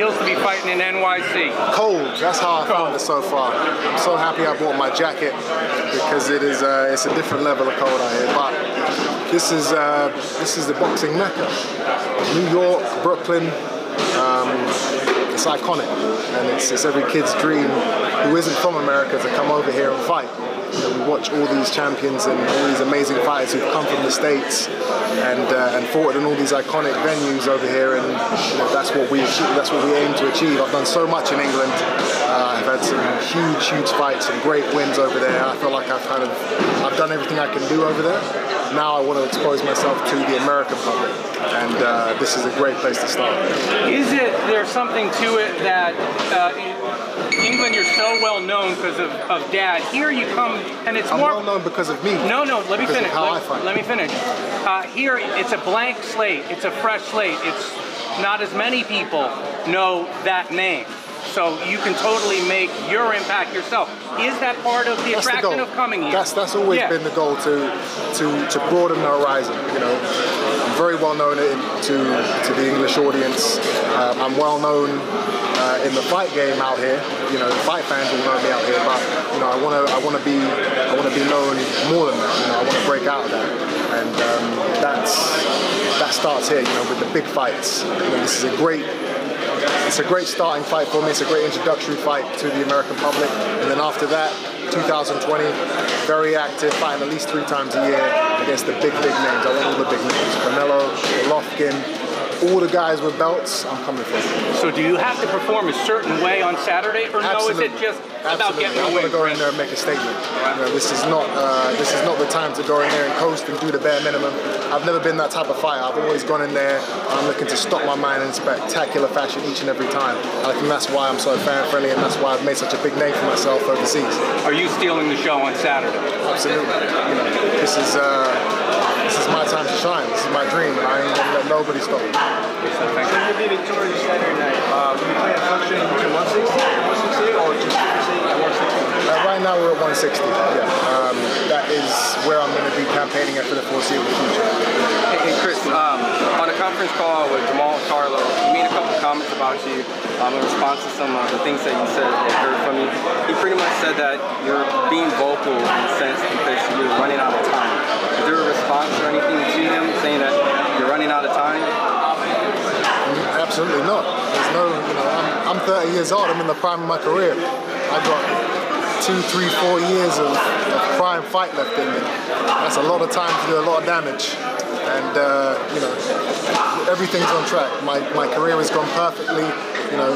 feels to be fighting in NYC? Cold. That's how I found it so far. I'm so happy I bought my jacket because it is uh, it's a different level of cold out here. But this is uh, this is the boxing mecca. New York, Brooklyn. Um, it's iconic, and it's, it's every kid's dream who isn't from America to come over here and fight. You know, we watch all these champions and all these amazing fighters who've come from the states and uh, and fought in all these iconic venues over here, and you know, that's what we that's what we aim to achieve. I've done so much in England. Uh, I've had some huge, huge fights, and great wins over there. I feel like I've kind of I've done everything I can do over there. Now I want to expose myself to the American public, and uh, this is a great place to start. Is it there's something to it that uh, in England you're so well known because of, of Dad. Here you come and it's I'm more. well known because of me. No, no. Let me finish. Let, let me finish. Uh, here it's a blank slate. It's a fresh slate. It's not as many people know that name. So you can totally make your impact yourself. Is that part of the That's attraction goal. of coming here? That's that's always Yeah. been the goal to to to broaden the horizon. You know, I'm very well known in, to to the English audience. Um, I'm well known uh, in the fight game out here. You know, the fight fans will know me out here. But you know, I want to I want to be I want to be known more than that. You know, I want to break out of that, and um, that's that starts here. You know, with the big fights. You know, this is a great it's a great starting fight for me. It's a great introductory fight to the American public. And then after that, 2020, very active, fighting at least three times a year against the big, big names. I want all the big names. Canelo, Golovkin, all the guys with belts, I'm coming for. So do you have to perform a certain way on Saturday, or no? Is it Absolutely. just about Absolutely. getting I'm a gonna go in there and make a statement. You know, this is not uh, this is not the time to go in there and coast and do the bare minimum. I've never been that type of fighter. I've always gone in there. I'm looking to stop my mind in spectacular fashion each and every time. And I think that's why I'm so fan friendly, and that's why I've made such a big name for myself overseas. Are you stealing the show on Saturday? Absolutely. You know, this is uh, this is my time to shine. This is my dream, and I ain't gonna let nobody stop me. So you'll be victorious Saturday night. Uh, will you plan on functioning to 160, 168, or just focusing at 160? Uh, right now we're at 160. Yeah, um, that is where I'm going to be campaigning at for the foreseeable future. Hey, hey, Chris, um, on a conference call with Jermall Charlo, he made a couple comments about you um, in response to some of the things that you said they heard from you. He pretty much said that you're being vocal in a sense because you're running out of time. A response or anything to him saying that you're running out of time? Absolutely not. There's no, you know, I'm, I'm 30 years old. I'm in the prime of my career. I've got two, three, four years of, of prime fight left in me. That's a lot of time to do a lot of damage. And, uh, you know, everything's on track. My, my career has gone perfectly. You know,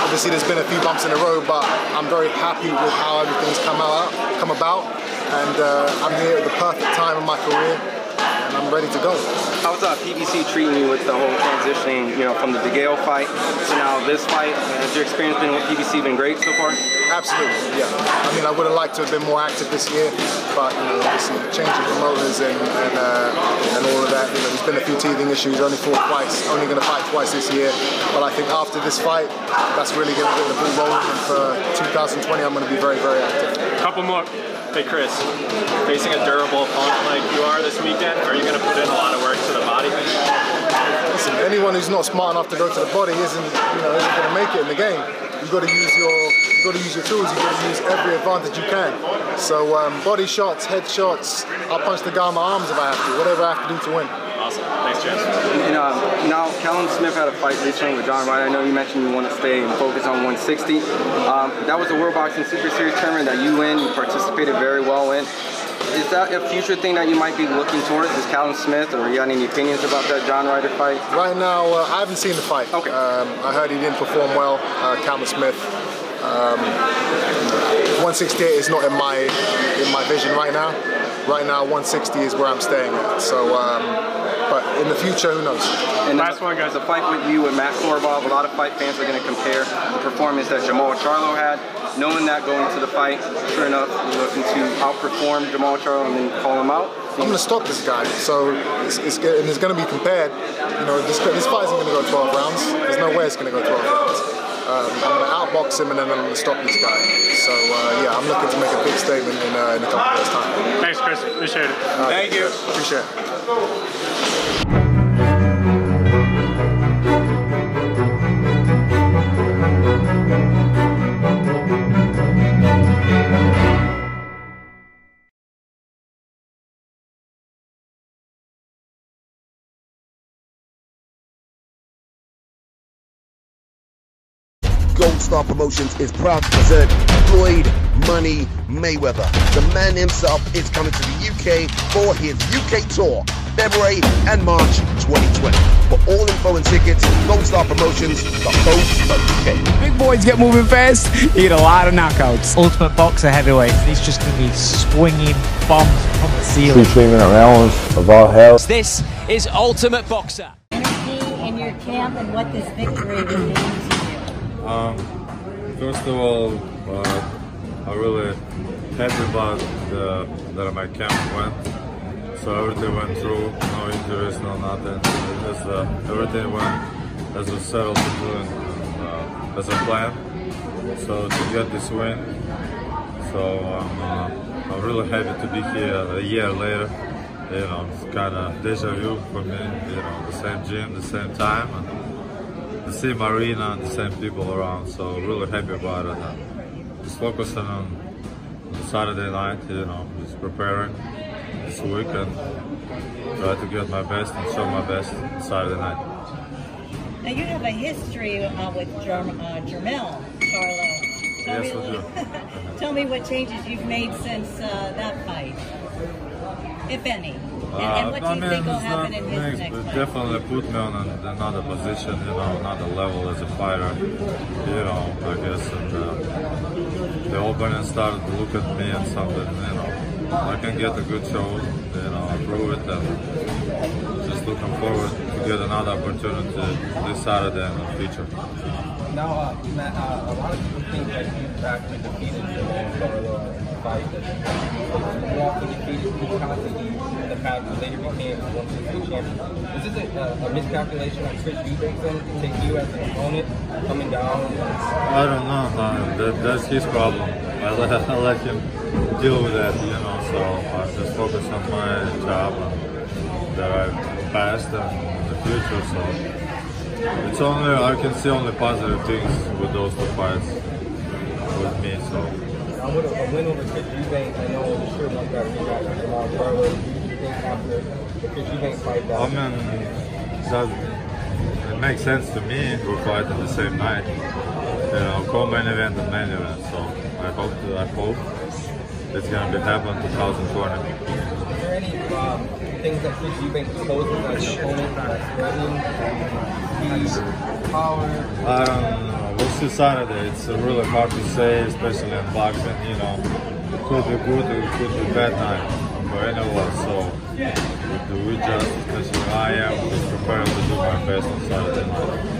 obviously there's been a few bumps in the road, but I'm very happy with how everything's come out, come about. And uh, I'm here at the perfect time of my career, and I'm ready to go. How's uh, PBC treating you with the whole transitioning, you know, from the DeGale fight to now this fight? Has your experience been with PBC been great so far? Absolutely, yeah. I mean, I would have liked to have been more active this year, but you know, obviously changing promoters and and, uh, and all of that. You know, there's been a few teething issues. Only fought twice. Only going to fight twice this year. But I think after this fight, that's really going to get the ball rolling. And for 2020, I'm going to be very, very active. Couple more. Hey Chris, facing a durable opponent like you are this weekend, are you going to put in a lot of work to the body? Listen, anyone who's not smart enough to go to the body isn't, you know, isn't going to make it in the game. You've got to use your, you've got to use your tools. You've got to use every advantage you can. So um, body shots, head shots. I'll punch the guy in my arms if I have to. Whatever I have to do to win. Awesome. Thanks, James. And uh, now, Callum Smith had a fight recently with John Ryder. I know you mentioned you want to stay and focus on 160. Um, that was a World Boxing Super Series tournament that you win. You participated very well in. Is that a future thing that you might be looking towards? Is Callum Smith, or you got any opinions about that John Ryder fight? Right now, uh, I haven't seen the fight. Okay. Um, I heard he didn't perform well, uh, Callum Smith. Um, 168 is not in my in my vision right now. Right now, 160 is where I'm staying at. So, um, but in the future, who knows? And Last one, guys. The fight with you and Matt Korobov, a lot of fight fans are going to compare the performance that Jermall Charlo had. Knowing that going into the fight, sure enough, you're looking to outperform Jermall Charlo and then call him out. I'm going to stop this guy. So it's, it's, and it's going to be compared. You know, this, this fight isn't going to go 12 rounds. There's no way it's going to go 12 rounds. Um, I'm going to outbox him and then I'm going to stop this guy. So uh, yeah, I'm looking to make a big statement in, uh, in a couple of days' time. Thanks, Chris. Appreciate it. Thank you. Appreciate it. Gold Star Promotions is proud to present Floyd Money Mayweather. The man himself is coming to the UK for his UK tour, February and March 2020. For all info and tickets, Gold Star Promotions, the UK. Big boys get moving fast. You get a lot of knockouts. Ultimate Boxer heavyweight. He's just going to be swinging bombs from the ceiling. treatment around of our health. This is Ultimate Boxer. energy in your camp and what this victory will mean to you. Um, first of all, uh, I'm really happy about the, that my camp went. So everything went through, no injuries, no nothing. Just, uh, everything went as we settled to do and, uh, as a plan. So to get this win, so I'm, uh, I'm really happy to be here a year later. You know, it's kind of deja vu for me. You know, the same gym, the same time, and the same arena, the same people around. So really happy about it. And just focusing on Saturday night. You know, just preparing this week and try to get my best and show my best Saturday night. Now you have a history uh, with Jerm- uh, Jermall Charlo. Tell Yes, me, a do. tell me what changes you've made since uh, that fight, if any, and, and what do Uh, I you mean, think will happen in his next, next but fight? definitely put me on another position, you know, another level as a fighter. You know, I guess, and uh, the opponent started to look at me and something, you know, I can get a good show, you know, I prove it, and just looking forward to get another opportunity this Saturday and in the future. Now, uh, Matt, uh, a lot of people think that you actually defeated Jermall in the fight. That you also defeated Bukowski 160 champion. Is this a, a miscalculation on Chris Eubanks to take you as an opponent coming down? I don't know. Uh, that, that's his problem. I let, I let him deal with that, you know. So I just focus on my job and that I passed and the future. So it's only I can see only positive things with those two fights with me. So a win over Chris I know sure Jamal Do you Eubanks fight I mean, that, it makes sense to me. to fight on the same night. You know, co-main event and main event. So I hope I hope it's gonna be happen 2020. Is there any um, things that Chris Eubanks poses as an opponent that's threatening? Speed, power? I don't know. We'll see Saturday. It's uh, really hard to say, especially in boxing. You know, it could be good, it could be bad night for anyone. So we, we just, especially I am, just preparing to do my best on Saturday night.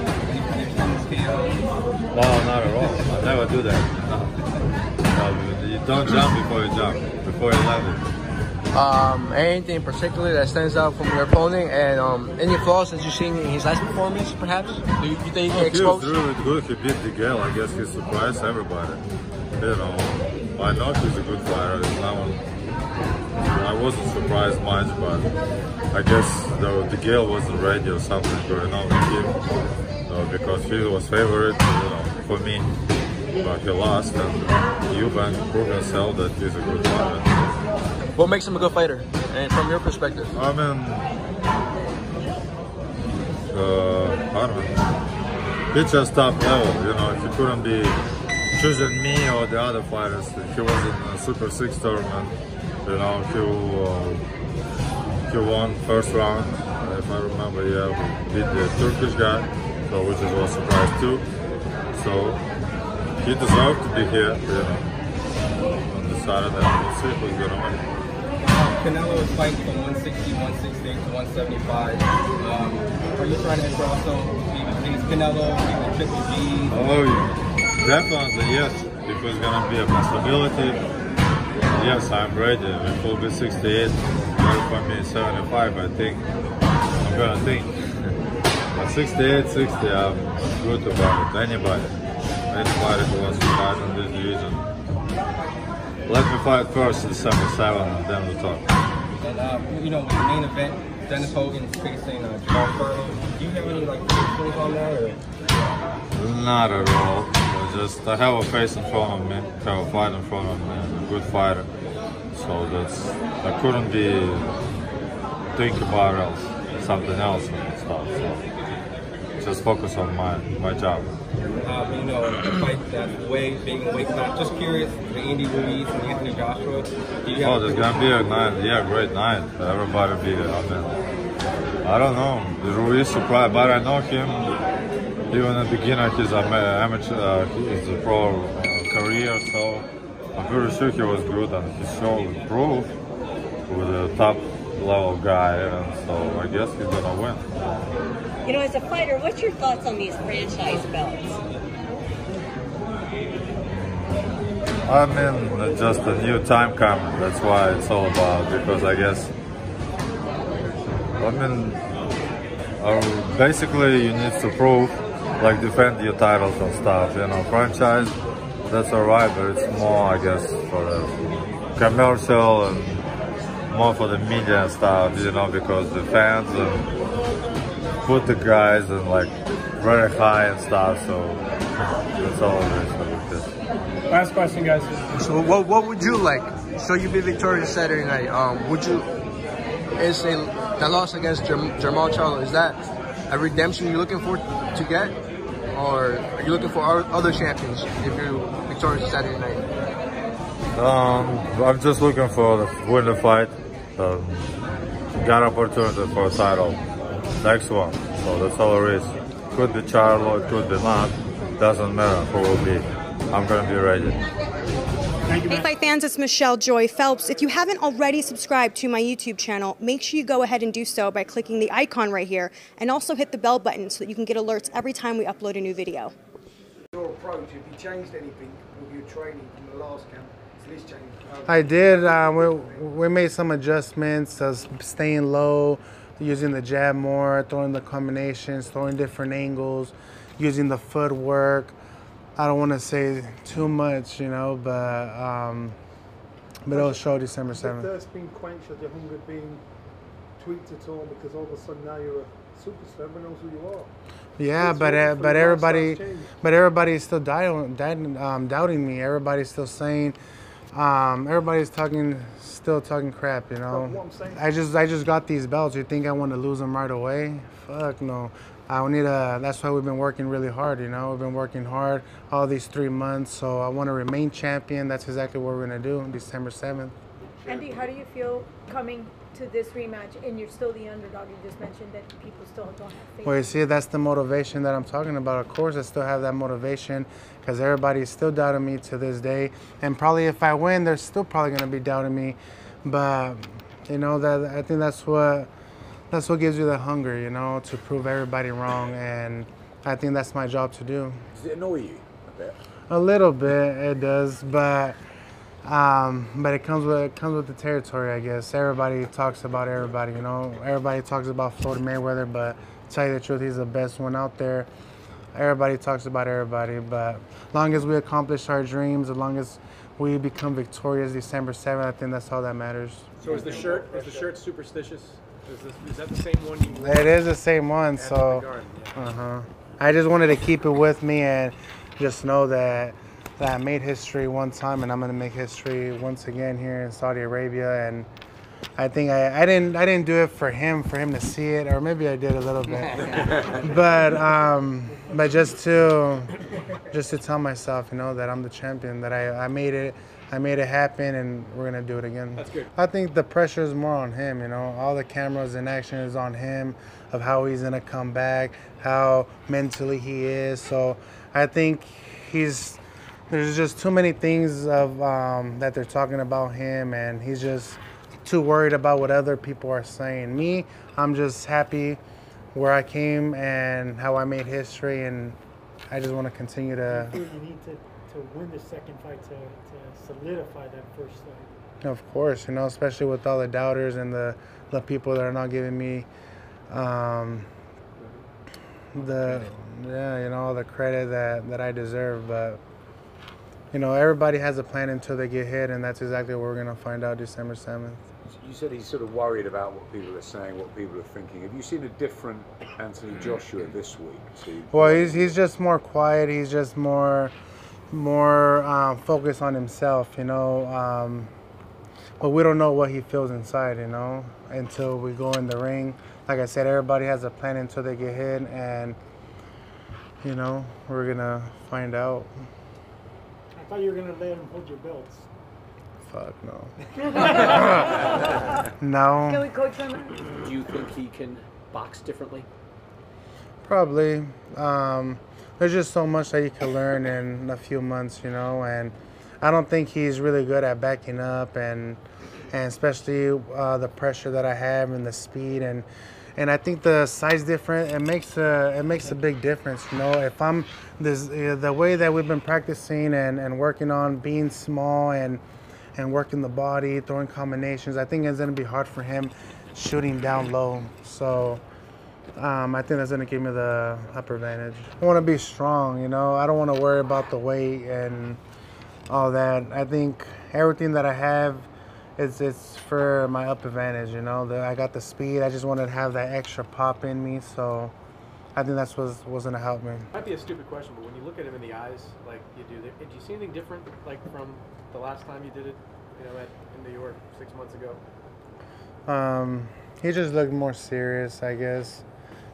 No, not at all. I never do that. No. You don't jump before you jump, before you land it. Um, anything particular that stands out from your opponent, and um, any flaws that you've seen in his last performance, perhaps? Do you, you think can He expose? was really good. He beat Miguel. I guess he surprised everybody. You know, I know he's a good fighter. It's not one, I wasn't surprised much, but I guess the Miguel wasn't ready or something going on with him uh, because he was favorite, you know, for me. But he lost, and Eubank proved himself that he's a good fighter. What makes him a good fighter, and from your perspective? I mean, uh, I don't know. It's just top level, you know. If he couldn't be choosing me or the other fighters. He was in a Super Six tournament, you know. He uh, he won first round, if I remember. Yeah, beat the Turkish guy, so which is was a surprise too. So he deserved to be here, you know, on the Saturday. We'll see who's gonna win. Canelo is fighting from 160, 168 to 175. Um, are you trying to also against Canelo, Triple G? Oh, yeah. definitely, yes. If it's gonna be a possibility, yes, I'm ready. It will be 68, well, for me 75, I think. I'm gonna think. But 68, 60, I'm good about it. Anybody. Anybody who wants to fight in this division. Let me fight first in 77 and then we'll talk. And uh, you know, the main event, Dennis Hogan facing uh, Jermall Charlo. Do you have any like predictions on that? Or? Not at all. I just I have a face in front of me, have a fight in front of me, and a good fighter. So that's I couldn't be thinking about else, something else and stuff. So just focus on my my job. Um, you know, fight that way and weight class. Just curious, the Andy Ruiz and Anthony Joshua. Oh, there's gonna be a night, yeah, great night. Everybody be, I mean, I don't know, Ruiz surprised, but I know him. Even at the beginning of his amateur, uh, his pro uh, career, so I'm pretty sure he was good and he showed proof with a top level guy, and so I guess he's gonna win. You know, as a fighter, what's your thoughts on these franchise belts? I mean, it's just a new time coming. That's why it's all about. Because I guess, I mean, uh, basically you need to prove, like defend your titles and stuff. You know, franchise, that's alright, but it's more, I guess, for the commercial and more for the media and stuff. You know, because the fans and put the guys and like very high and stuff. So that's all it is with this. Last question, guys. So what what would you like? So you be victorious Saturday night. Um, would you? Is a that loss against Jam- Jermall Charlo is that a redemption you're looking for to get, or are you looking for other champions if you're victorious Saturday night? Um, I'm just looking for the win the fight. Um, got opportunity for a title. Next one. So that's all there is. Could be Charlo, could be not. Doesn't matter who will be. I'm gonna be ready. Hey Fight fans, it's Michelle Joy Phelps. If you haven't already subscribed to my YouTube channel, make sure you go ahead and do so by clicking the icon right here and also hit the bell button so that you can get alerts every time we upload a new video. Your approach, have you changed anything with your training from the last camp to this change? I did. Uh, we, we made some adjustments, uh, staying low, using the jab more, throwing the combinations, throwing different angles, using the footwork. I don't want to say too much, you know, but um, but it'll show December 7th. thirst been quenched? Has your hunger been tweaked at all? Because all of a sudden now you're a superstar. Everyone knows who you are. Yeah, It's but uh, but everybody, but everybody's still doubting, doubting, um, doubting me. Everybody's still saying, um, everybody's talking, still talking crap. You know, what I'm I just I just got these belts. You think I want to lose them right away? Fuck no. I need a. That's why we've been working really hard. You know, we've been working hard all these three months. So I want to remain champion. That's exactly what we're gonna do on December seventh. Andy, how do you feel coming to this rematch and you're still the underdog? You just mentioned that people still don't have faith. Well, you see, that's the motivation that I'm talking about. Of course, I still have that motivation because everybody's still doubting me to this day. And probably if I win, they're still probably going to be doubting me. But, you know, that I think that's what that's what gives you the hunger, you know, to prove everybody wrong. And I think that's my job to do. Does it annoy you a bit? A little bit, it does, but um, but it comes with it comes with the territory, I guess. Everybody talks about everybody, you know. Everybody talks about Floyd Mayweather, but tell you the truth, he's the best one out there. Everybody talks about everybody, but as long as we accomplish our dreams, as long as we become victorious December 7th, I think that's all that matters. So is the shirt is the shirt superstitious? Is, this, is that the same one you wore? It is the same one, so Garden, uh huh. I just wanted to keep it with me and just know that that I made history one time, and I'm gonna make history once again here in Saudi Arabia. And I think I, I didn't I didn't do it for him for him to see it, or maybe I did a little bit, but um, but just to just to tell myself, you know, that I'm the champion, that I, I made it. I made it happen, and we're gonna do it again. That's good. I think the pressure is more on him. You know, all the cameras and action is on him of how he's gonna come back, how mentally he is. So I think he's there's just too many things of um, that they're talking about him, and he's just too worried about what other people are saying. Me, I'm just happy where I came and how I made history, and I just want to continue to. You need to, to win the second fight to, to solidify that first fight. Of course, you know, especially with all the doubters and the, the people that are not giving me um, the yeah, you know, all the credit that, that I deserve. But you know, everybody has a plan until they get hit, and that's exactly what we're gonna find out December seventh. You said he's sort of worried about what people are saying, what people are thinking. Have you seen a different Anthony Joshua this week? to- Well, he's he's just more quiet. He's just more more um, focused on himself, you know. Um, but we don't know what he feels inside, you know, until we go in the ring. Like I said, everybody has a plan until they get hit, and you know, we're gonna find out. I thought you were gonna let him hold your belts. Fuck no. Can no, we coach him? Do you think he can box differently? probably. Um, there's just so much that you can learn in a few months, you know, and I don't think he's really good at backing up and and especially uh, the pressure that I have and the speed and and I think the size difference it makes a it makes a big difference. You know, if I'm this uh, the way that we've been practicing and, and working on being small and and working the body, throwing combinations, I think it's gonna be hard for him shooting down low. So. Um, I think that's gonna give me the upper advantage. I want to be strong, you know. I don't want to worry about the weight and all that. I think everything that I have is it's for my up advantage, you know. The, I got the speed. I just wanted to have that extra pop in me, so I think that's what's was gonna help me. Might be a stupid question, but when you look at him in the eyes, like you do, did you see anything different, like from the last time you did it, you know, at, in New York six months ago? Um, he just looked more serious, I guess.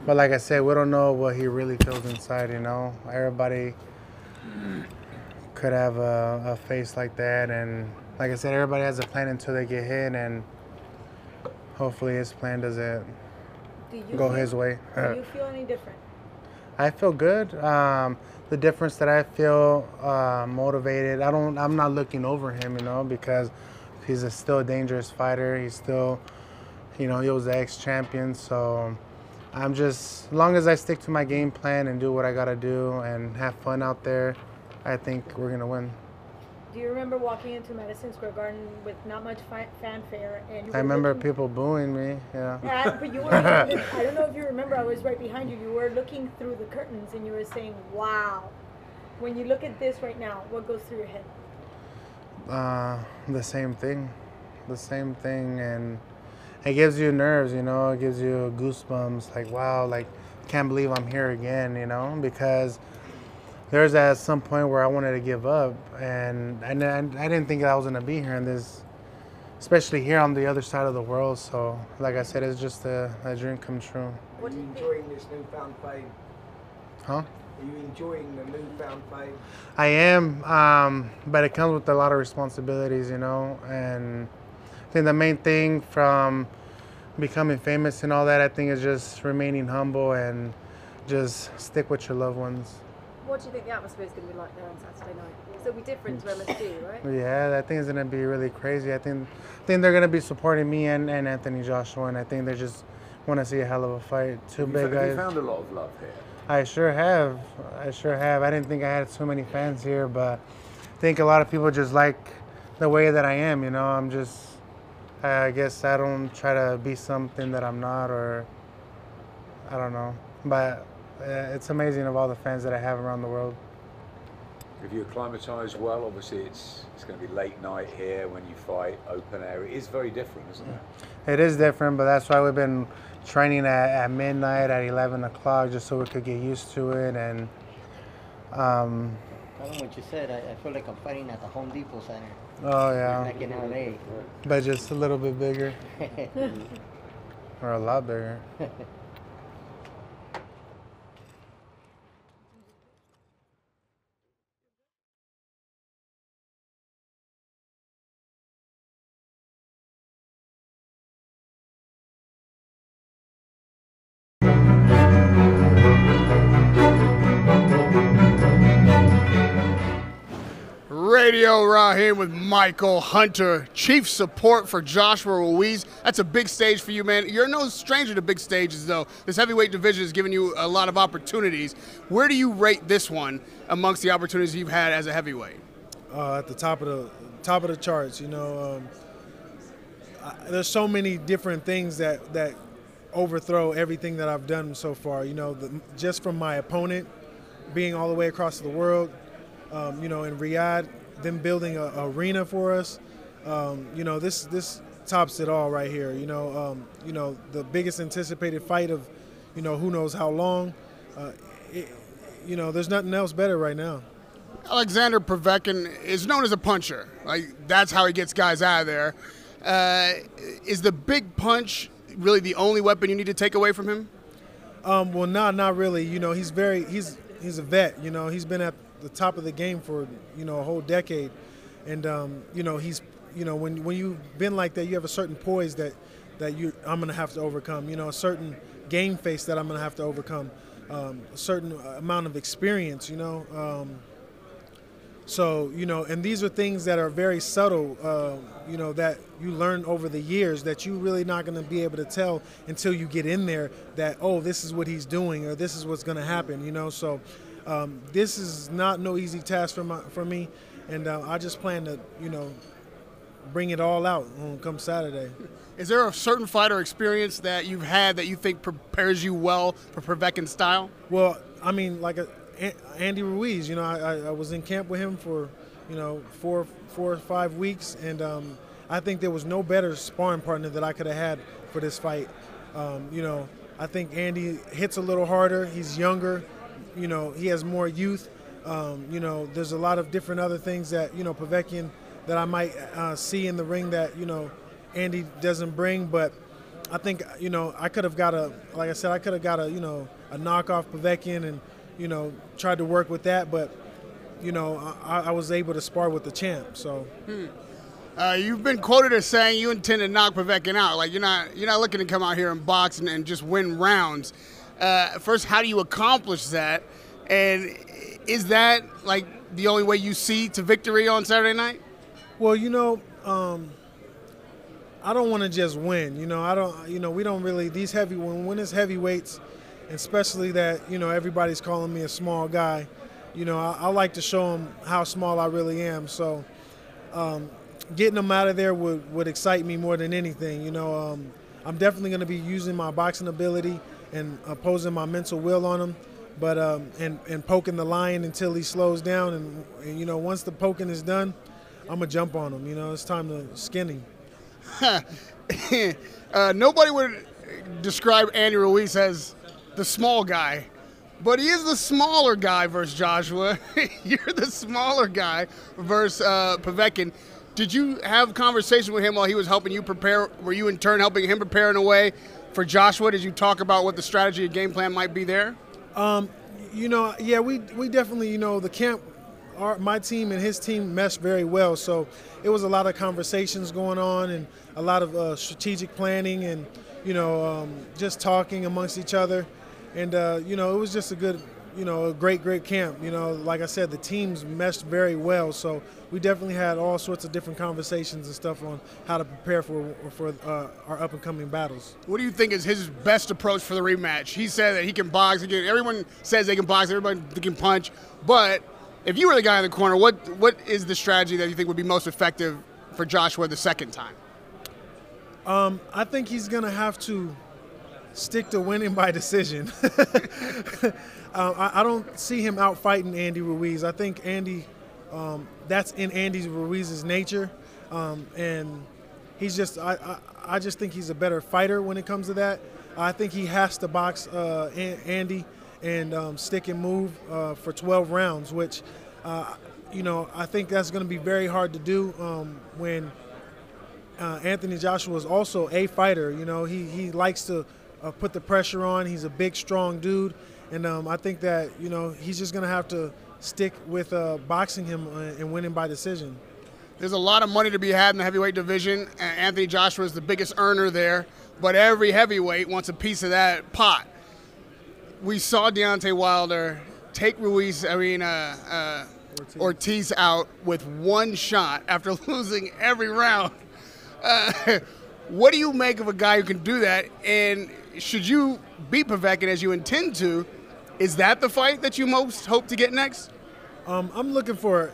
But like I said, we don't know what he really feels inside, you know. Everybody could have a, a face like that, and like I said, everybody has a plan until they get hit, and hopefully his plan doesn't Do you go feel- his way. Do you feel any different? I feel good. Um, the difference that I feel uh, motivated. I don't. I'm not looking over him, you know, because he's a still a dangerous fighter. He's still, you know, he was the ex-champion. So I'm just, as long as I stick to my game plan and do what I gotta do and have fun out there, I think we're gonna win. Do you remember walking into Madison Square Garden with not much fi- fanfare and I remember looking- people booing me. Yeah. But you were, I don't know if you remember, I was right behind you. You were looking through the curtains and you were saying, wow. When you look at this right now, what goes through your head? Uh, the same thing, the same thing, and it gives you nerves, you know. It gives you goosebumps, like wow, like can't believe I'm here again, you know, because there's at some point where I wanted to give up, and and I, I didn't think I was gonna be here in this, especially here on the other side of the world. So, like I said, it's just a, a dream come true. Are you enjoying this newfound fame? Huh? Are you enjoying the newfound fame? I am, um, but it comes with a lot of responsibilities, you know. And I think the main thing from becoming famous and all that, I think, is just remaining humble and just stick with your loved ones. What do you think the atmosphere is going to be like there on Saturday night? So it'll be different to MSG, right? Yeah, I think it's gonna be really crazy. I think, I think they're gonna be supporting me and, and Anthony Joshua, and I think they just want to see a hell of a fight. Two you, big guys. have you found a lot of love here? I sure have. I sure have. I didn't think I had so many fans here, but I think a lot of people just like the way that I am. You know, I'm just. I guess I don't try to be something that I'm not, or I don't know. But it's amazing of all the fans that I have around the world. If you acclimatized well? Obviously, it's it's going to be late night here when you fight open air. It is very different, isn't it? It is different, but that's why we've been training at, at midnight, at 11 o'clock, just so we could get used to it. And um, Tell them what you said. I, I feel like I'm fighting at the Home Depot Center. oh yeah, Like in LA. but just a little bit bigger, or a lot bigger. Radio here with Michael Hunter, chief support for Joshua Ruiz. That's a big stage for you, man. You're no stranger to big stages, though. This heavyweight division has given you a lot of opportunities. Where do you rate this one amongst the opportunities you've had as a heavyweight? uh, at the top of the top of the charts. You know, um, I, there's so many different things that that overthrow everything that I've done so far. You know, the, just from my opponent being all the way across the world. Um, you know, in Riyadh, them building a, arena for us. Um, you know, this this tops it all right here. You know, um, you know the biggest anticipated fight of, you know, who knows how long. Uh, it, you know, there's nothing else better right now. Alexander Povetkin is known as a puncher. Like that's how he gets guys out of there. Uh, is the big punch really the only weapon you need to take away from him? Um, well, not not really. You know, he's very he's he's a vet. You know, he's been at the top of the game for you know a whole decade, and um, you know he's you know when when you've been like that, you have a certain poise that that you I'm gonna have to overcome. You know, a certain game face that I'm gonna have to overcome. Um, a certain amount of experience. You know. Um, so you know, and these are things that are very subtle. Uh, you know that you learn over the years that you're really not to be able to tell until you get in there. That oh, this is what he's doing, or this is what's to happen. You know, so um, this is not no easy task for my for me, and uh, I just plan to you know bring it all out on come Saturday. Is there a certain fighter experience that you've had that you think prepares you well for Povetkin style? Well, I mean, like a, Andy Ruiz, you know, I, I, was in camp with him for, you know, four, four or five weeks, and um, I think there was no better sparring partner that I could have had for this fight. Um, you know, I think Andy hits a little harder. He's younger. You know, he has more youth. Um, you know, there's a lot of different other things that you know Povetkin that I might uh, see in the ring that you know Andy doesn't bring, but I think you know I could have got a like I said I could have got a you know a knockoff Povetkin and you know tried to work with that, but you know I, I was able to spar with the champ. So. Hmm. Uh, you've been quoted as saying you intend to knock Povetkin out. Like you're not you're not looking to come out here and box and, and just win rounds. Uh, first, how do you accomplish that? And is that like the only way you see to victory on Saturday night? Well, you know, um, I don't want to just win. You know, I don't. You know, we don't really these heavy when when it's heavyweights, especially that you know everybody's calling me a small guy. You know, I, I like to show them how small I really am. So, um, getting them out of there would would excite me more than anything. You know, um, I'm definitely going to be using my boxing ability and opposing my mental will on him, but um, and and poking the lion until he slows down. And, and you know, once the poking is done, I'm gonna jump on him. You know, it's time to skin him. uh, nobody would describe Andy Ruiz as the small guy, but he is the smaller guy versus Joshua. You're the smaller guy versus uh. Did you have conversation with him while he was helping you prepare? Were you in turn helping him prepare in a way for Joshua? Did you talk about what the strategy and game plan might be there? Um, you know, yeah, we we definitely, you know, the camp our, my team and his team meshed very well. So it was a lot of conversations going on and a lot of uh, strategic planning and you know um, just talking amongst each other. And uh, you know it was just a good, you know, a great great camp. You know, like I said, the teams meshed very well. So we definitely had all sorts of different conversations and stuff on how to prepare for for uh, our up and coming battles. What do you think is his best approach for the rematch? He said that he can box. Can, everyone says they can box. Everybody can punch, but if you were the guy in the corner, what what is the strategy that you think would be most effective for Joshua the second time? Um, I think he's gonna have to stick to winning by decision. uh, I, I, don't see him out fighting Andy Ruiz. I think Andy, um, that's in Andy Ruiz's nature, um, and he's just. I, I, I just think he's a better fighter when it comes to that. I think he has to box uh, Andy and um, stick and move uh, for 12 rounds, which, uh, you know, I think that's going to be very hard to do um, when uh, Anthony Joshua is also a fighter. You know, he, he likes to uh, put the pressure on. He's a big, strong dude. And um, I think that, you know, he's just to have to stick with uh, boxing him uh, and winning by decision. There's a lot of money to be had in the heavyweight division. Anthony Joshua is the biggest earner there, but every heavyweight wants a piece of that pot we saw Deontay Wilder take Ruiz, I uh, uh, Ortiz. Ortiz. out with one shot after losing every round. Uh, what do you make of a guy who can do that? And should you beat Povetkin as you intend to, is that the fight that you most hope to get next? Um, I'm looking for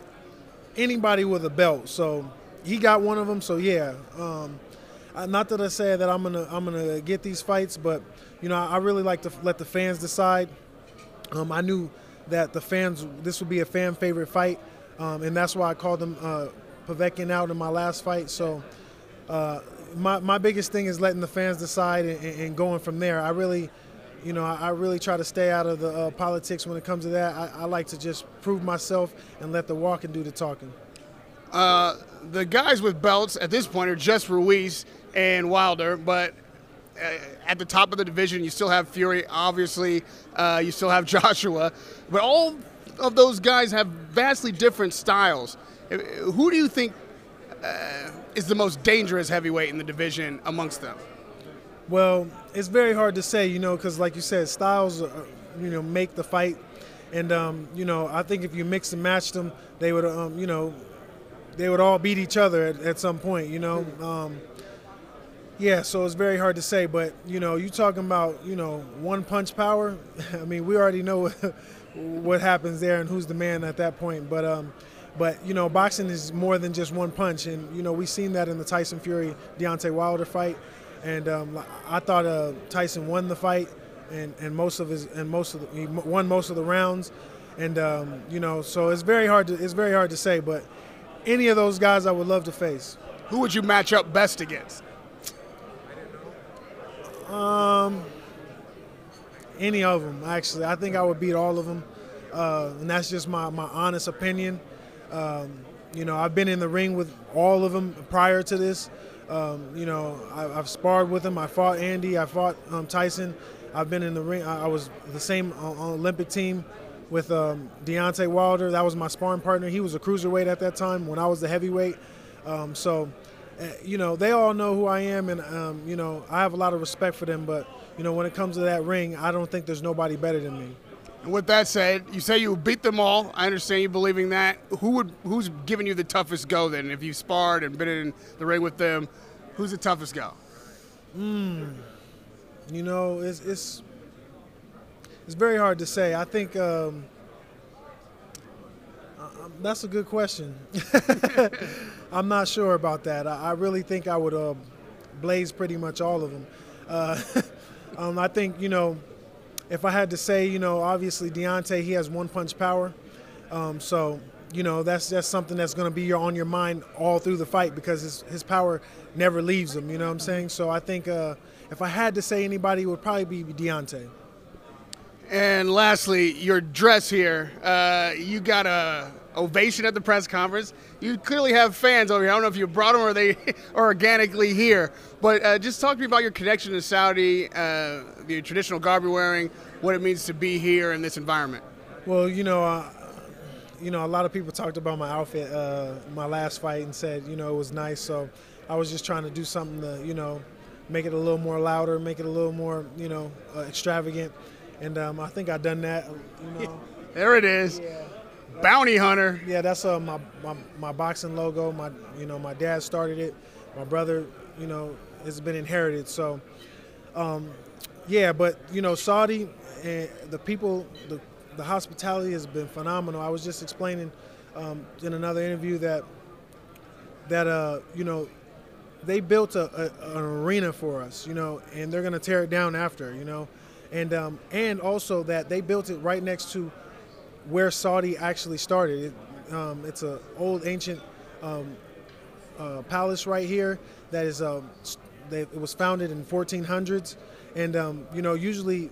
anybody with a belt. So he got one of them. So yeah. Um, not that I say that I'm gonna I'm gonna get these fights, but you know I really like to let the fans decide. Um, I knew that the fans this would be a fan favorite fight, um, and that's why I called them uh, Povetkin out in my last fight. So uh, my my biggest thing is letting the fans decide and, and going from there. I really. You know, I, really try to stay out of the uh, politics when it comes to that. I, I like to just prove myself and let the walking do the talking. Uh, the guys with belts at this point are just Ruiz and Wilder, but uh, at the top of the division. You still have Fury, obviously. Uh, you still have Joshua, but all of those guys have vastly different styles. Uh, Who do you think uh, is the most dangerous heavyweight in the division amongst them? Well, it's very hard to say, you know, because like you said, styles, uh, you know, make the fight, and um, you know, I think if you mix and match them, they would, um, you know, they would all beat each other at, at some point, you know. Um, yeah, so it's very hard to say, but you know, you talking about, you know, one punch power. I mean, we already know what happens there and who's the man at that point, but. But you know, boxing is more than just one punch, and you know we've seen that in the Tyson Fury Deontay Wilder fight, and um, I thought uh, Tyson won the fight, and, and most of his and most of the, he won most of the rounds, and um, you know so it's very hard to it's very hard to say, but any of those guys I would love to face. Who would you match up best against? Um, any of them actually. I think I would beat all of them, uh, and that's just my my honest opinion. Um, you know, I've been in the ring with all of them prior to this. Um, you know, I, have sparred with them. I fought Andy. I fought um, Tyson. I've been in the ring. I, I was the same on, on Olympic team with um, Deontay Wilder. That was my sparring partner. He was a cruiserweight at that time when I was the heavyweight. Um, so, uh, you know, they all know who I am, and um, you know, I have a lot of respect for them. But you know, when it comes to that ring, I don't think there's nobody better than me. And with that said, you say you beat them all. I understand you believing that. Who would who's giving you the toughest go then? If you sparred and been in the ring with them, who's the toughest go? Hmm. You know, it's it's it's very hard to say. I think um, that's a good question. I'm not sure about that. I, I really think I would uh, blaze pretty much all of them. Uh, um, I think you know if I had to say, you know, obviously Deontay, he has one punch power. Um, so, you know, that's that's something that's going to be on your mind all through the fight because his, his power never leaves him. You know what I'm saying? So I think uh, if I had to say anybody, it would probably be Deontay. And lastly, your dress here. Uh, you got a ovation at the press conference. You clearly have fans over here. I don't know if you brought them or they are organically here. But uh, just talk to me about your connection to Saudi, uh, the traditional garb you're wearing, what it means to be here in this environment. Well, you know, uh, you know, a lot of people talked about my outfit, uh, my last fight, and said, you know, it was nice. So I was just trying to do something to, you know, make it a little more louder, make it a little more, you know, uh, extravagant. And um, I think I've done that. You know. there it is. Yeah. Bounty hunter. Yeah, that's uh, my, my my boxing logo. My you know my dad started it. My brother, you know, it's been inherited. So, um, yeah, but you know, Saudi and the people, the the hospitality has been phenomenal. I was just explaining um, in another interview that that uh, you know they built a, a, an arena for us, you know, and they're gonna tear it down after, you know, and um, and also that they built it right next to where Saudi actually started. It, um, it's an old ancient um, uh, palace right here that is um, they, it was founded in 1400s, and um, you know usually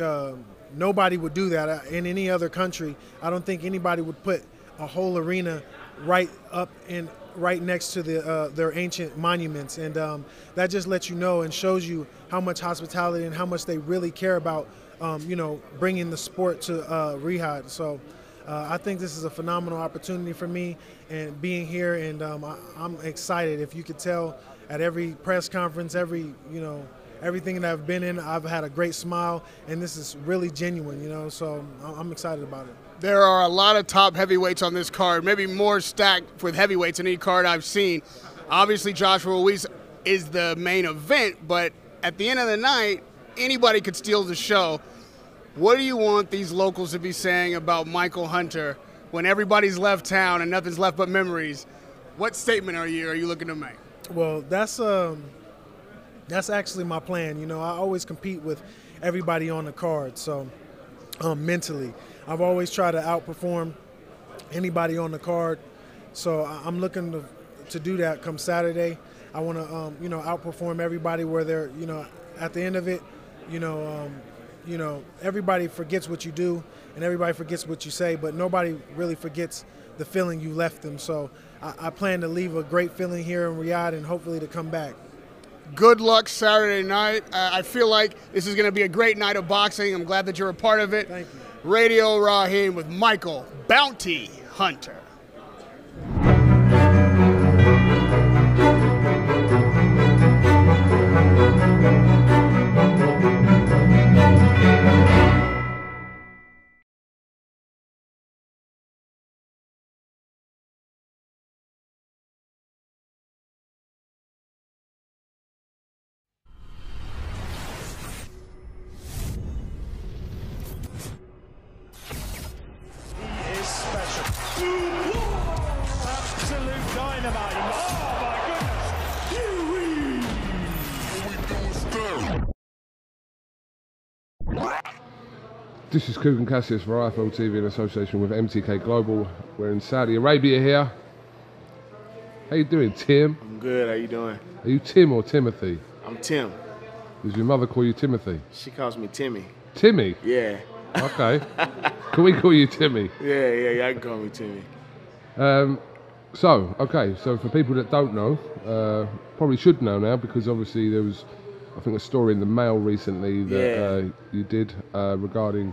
uh, nobody would do that in any other country. I don't think anybody would put a whole arena right up in right next to the uh, their ancient monuments, and um, that just lets you know and shows you how much hospitality and how much they really care about, um, you know, bringing the sport to uh, Riyadh. So. Uh, I think this is a phenomenal opportunity for me and being here, and um, I, I'm excited. If you could tell at every press conference, every you know, everything that I've been in, I've had a great smile, and this is really genuine, you know. So I'm excited about it. There are a lot of top heavyweights on this card, maybe more stacked with heavyweights than any card I've seen. Obviously, Joshua Ruiz is the main event, but at the end of the night, anybody could steal the show. What do you want these locals to be saying about Michael Hunter when everybody's left town and nothing's left but memories? What statement are you are you looking to make? Well, that's um, that's actually my plan. You know, I always compete with everybody on the card, so um, mentally, I've always tried to outperform anybody on the card. So I'm looking to, to do that come Saturday. I want to, um, you know, outperform everybody where they're, you know, at the end of it, you know, um, you know, everybody forgets what you do and everybody forgets what you say, but nobody really forgets the feeling you left them. So I, I plan to leave a great feeling here in Riyadh and hopefully to come back. Good luck Saturday night. Uh, I feel like this is going to be a great night of boxing. I'm glad that you're a part of it. Thank you. Radio Raheem with Michael Bounty Hunter. This is Kugan Cassius for IFL TV in association with MTK Global. We're in Saudi Arabia here. How you doing, Tim? I'm good. How you doing? Are you Tim or Timothy? I'm Tim. Does your mother call you Timothy? She calls me Timmy. Timmy? Yeah. Okay. Can we call you Timmy? Yeah, yeah, yeah. I can call me Timmy. Um, so, okay, so for people that don't know, uh, probably should know now because obviously there was, I think, a story in the Mail recently that Yeah. uh, you did uh, regarding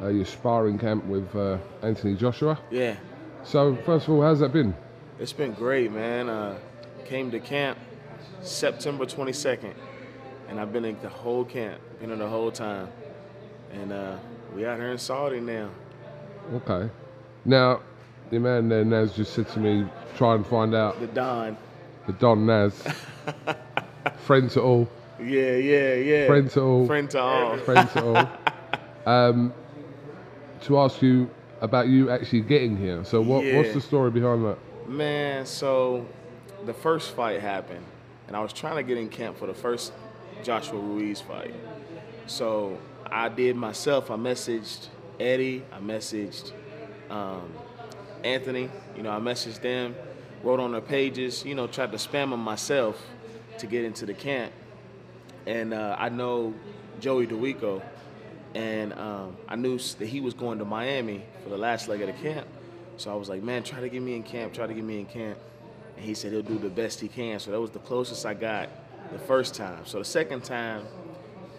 uh, your sparring camp with uh, Anthony Joshua. Yeah. So, first of all, how's that been? It's been great, man. Uh, came to camp September 22nd, and I've been in the whole camp, been in the whole time, and uh, we out here in Saudi now. Okay. Now, the man there, Naz, just said to me, try and find out The Don. the Don Naz. Friend to all. Yeah, yeah, yeah. Friend to all. Friend to all. Friend to all. Um, to ask you about you actually getting here. So, what, what's the story behind that? Man, so the first fight happened, and I was trying to get in camp for the first Joshua Ruiz fight. So I did myself. I messaged Eddie. I messaged um, Anthony. You know, I messaged them, wrote on their pages. You know, tried to spam them myself to get into the camp. And uh, I know Joey Dawejko, and um, I knew that he was going to Miami for the last leg of the camp. So I was like, man, try to get me in camp, try to get me in camp. And he said he'll do the best he can. So that was the closest I got the first time. So the second time,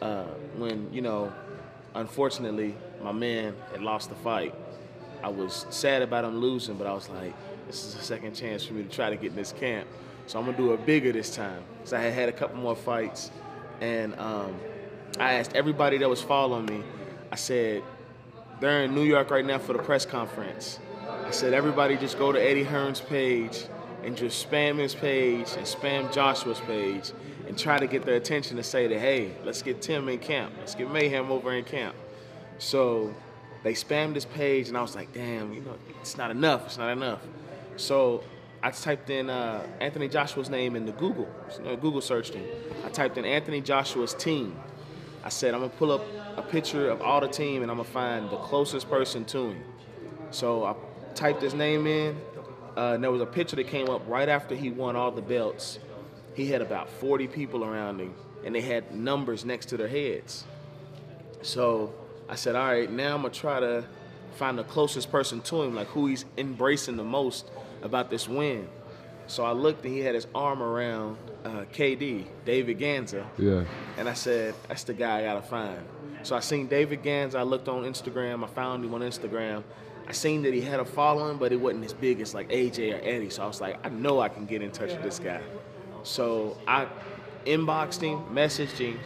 uh, when, you know, unfortunately, my man had lost the fight, I was sad about him losing, but I was like, this is a second chance for me to try to get in this camp. So I'm gonna do it bigger this time. Because I had had a couple more fights. And um, I asked everybody that was following me, I said, they're in New York right now for the press conference. I said, everybody just go to Eddie Hearn's page and just spam his page and spam Joshua's page and try to get their attention to say that, hey, let's get Tim in camp. Let's get Mayhem over in camp. So they spammed his page and I was like, damn, you know, it's not enough. It's not enough. So I typed in uh, Anthony Joshua's name in the Google, you know, Google search thing. I typed in Anthony Joshua's team. I said, I'm gonna pull up a picture of all the team and I'm gonna find the closest person to him. So I typed his name in, uh, and there was a picture that came up right after he won all the belts. He had about 40 people around him, and they had numbers next to their heads. So I said, all right, now I'm gonna try to find the closest person to him, like who he's embracing the most about this win. So I looked and he had his arm around uh, KD, David Ganza. Yeah. And I said, that's the guy I gotta find. So I seen David Gans. I looked on Instagram. I found him on Instagram. I seen that he had a following, but it wasn't as big as like AJ or Eddie. So I was like, I know I can get in touch with this guy. So I inboxed him, messaged him,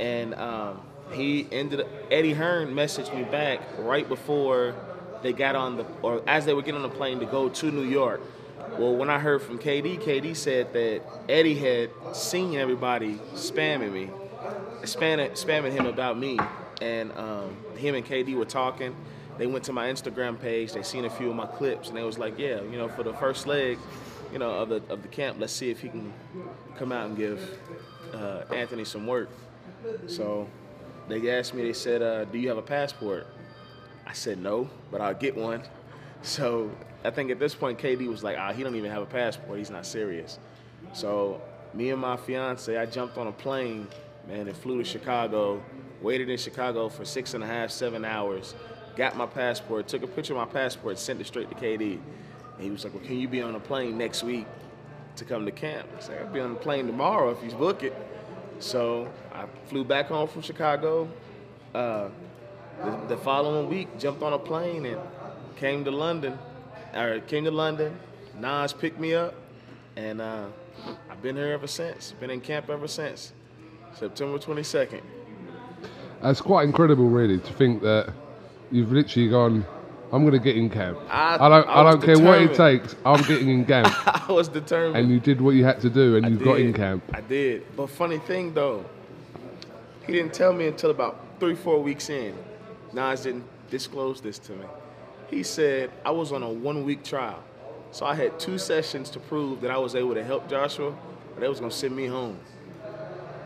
and um, he ended up, Eddie Hearn messaged me back right before they got on the, or as they were getting on the plane to go to New York. Well, when I heard from KD, KD said that Eddie had seen everybody spamming me, spamming, him about me, and um, him and KD were talking. They went to my Instagram page. They seen a few of my clips, and they was like, "Yeah, you know, for the first leg, you know, of the of the camp, let's see if he can come out and give uh, Anthony some work." So they asked me. They said, uh, "Do you have a passport?" I said no, but I'll get one. So I think at this point, KD was like, "Ah, he don't even have a passport. He's not serious." So me and my fiance, I jumped on a plane, man, and flew to Chicago. Waited in Chicago for six and a half, seven hours. Got my passport, took a picture of my passport, sent it straight to KD. And he was like, "Well, can you be on a plane next week to come to camp. I said, I'll be on the plane tomorrow if you book it. So I flew back home from Chicago. Uh, the, the following week, jumped on a plane and came to London. Or came to London. Nas picked me up, and uh, I've been here ever since. Been in camp ever since. September 22nd. It's quite incredible, really, to think that you've literally gone. I'm going to get in camp. I- don't. I I, don't care what it takes. I'm getting in camp. I was determined. and you did what you had to do, and I you got in camp. I did. But funny thing though, he didn't tell me until about three, four weeks in. Nas didn't disclose this to me. He said I was on a one week trial. So I had two sessions to prove that I was able to help Joshua, or they was gonna send me home.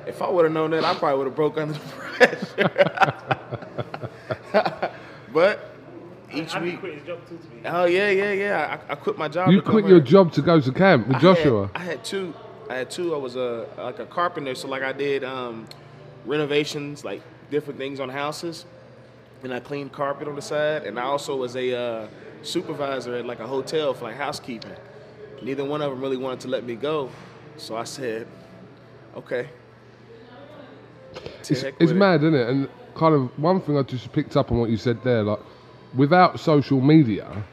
If I would have known that, I probably would have broke under the pressure. but each And he week. quit his job too, to be Oh yeah, yeah, yeah. I, I quit my job. You to come quit here. your job to go to camp with I Joshua. Had, I had two. I had two. I was a like a carpenter, so like I did um, renovations, like different things on houses, and I cleaned carpet on the side. And I also was a uh, supervisor at like a hotel for like housekeeping. Neither one of them really wanted to let me go, so I said, "Okay." It's, it's it. mad, isn't it? And kind of one thing I just picked up on what you said there, like without social media,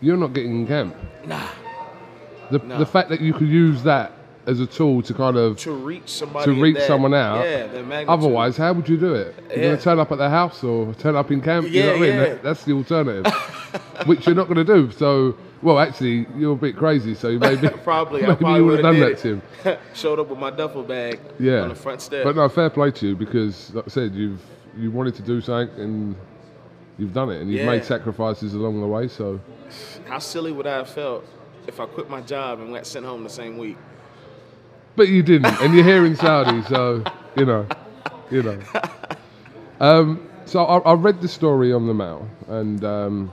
you're not getting in camp. Nah. The, No. the fact that you could use that as a tool to kind of To reach somebody to reach that- someone out. yeah, the. Otherwise, how would you do it? You're Yeah. going to turn up at their house or turn up in camp. you know Yeah, I mean? yeah. That- that's the alternative, which you're not going to do. So, well, actually, you're a bit crazy. So maybe probably, I maybe probably you would have done that to him. Showed up with my duffel bag Yeah. on the front step. But no, fair play to you because, like I said, you've you wanted to do something and you've done it, and you've Yeah. made sacrifices along the way. So, How silly would I have felt if I quit my job and got sent home the same week? But you didn't, and you're here in Saudi, so you know, you know. Um, so I, I read the story on the Mail, and um,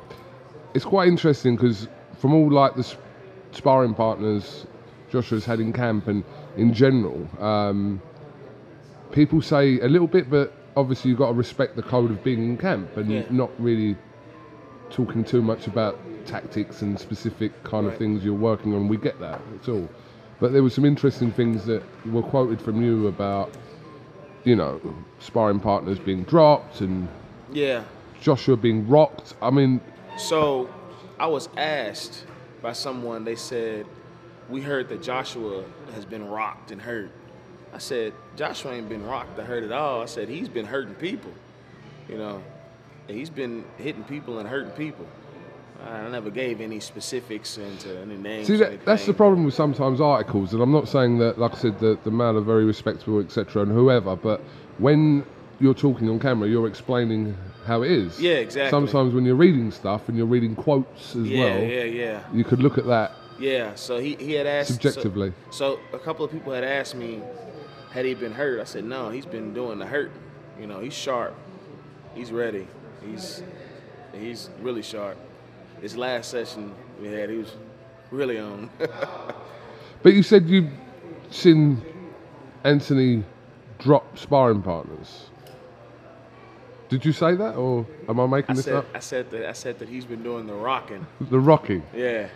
it's quite interesting because from all like the sp- sparring partners Joshua's had in camp and in general, um, people say a little bit, but obviously you've got to respect the code of being in camp and Yeah. not really talking too much about tactics and specific kind of things you're working on. We get that, it's all. But there were some interesting things that were quoted from you about, you know, sparring partners being dropped and Yeah. Joshua being rocked. I mean, So I was asked by someone, they said, We heard that Joshua has been rocked and hurt. I said, Joshua ain't been rocked or hurt at all. I said, He's been hurting people. You know, he's been hitting people and hurting people. I never gave any specifics into any names. See, that, that's the problem with sometimes articles, and I'm not saying that, like I said, the, the Mail are very respectable, etc., and whoever, but when you're talking on camera, you're explaining how it is. Yeah, exactly. Sometimes when you're reading stuff and you're reading quotes as Yeah, well, yeah, yeah. you could look at that. Yeah, so he, he had asked so- Subjectively. So, a couple of people had asked me, had he been hurt? I said no, he's been doing the hurt. You know, he's sharp. He's ready. He's he's really sharp. This last session we had, he was really on. But you said you've seen Anthony drop sparring partners. Did you say that, or am I making I this said up? I said that I said that he's been doing the rocking. The rocking. Yeah.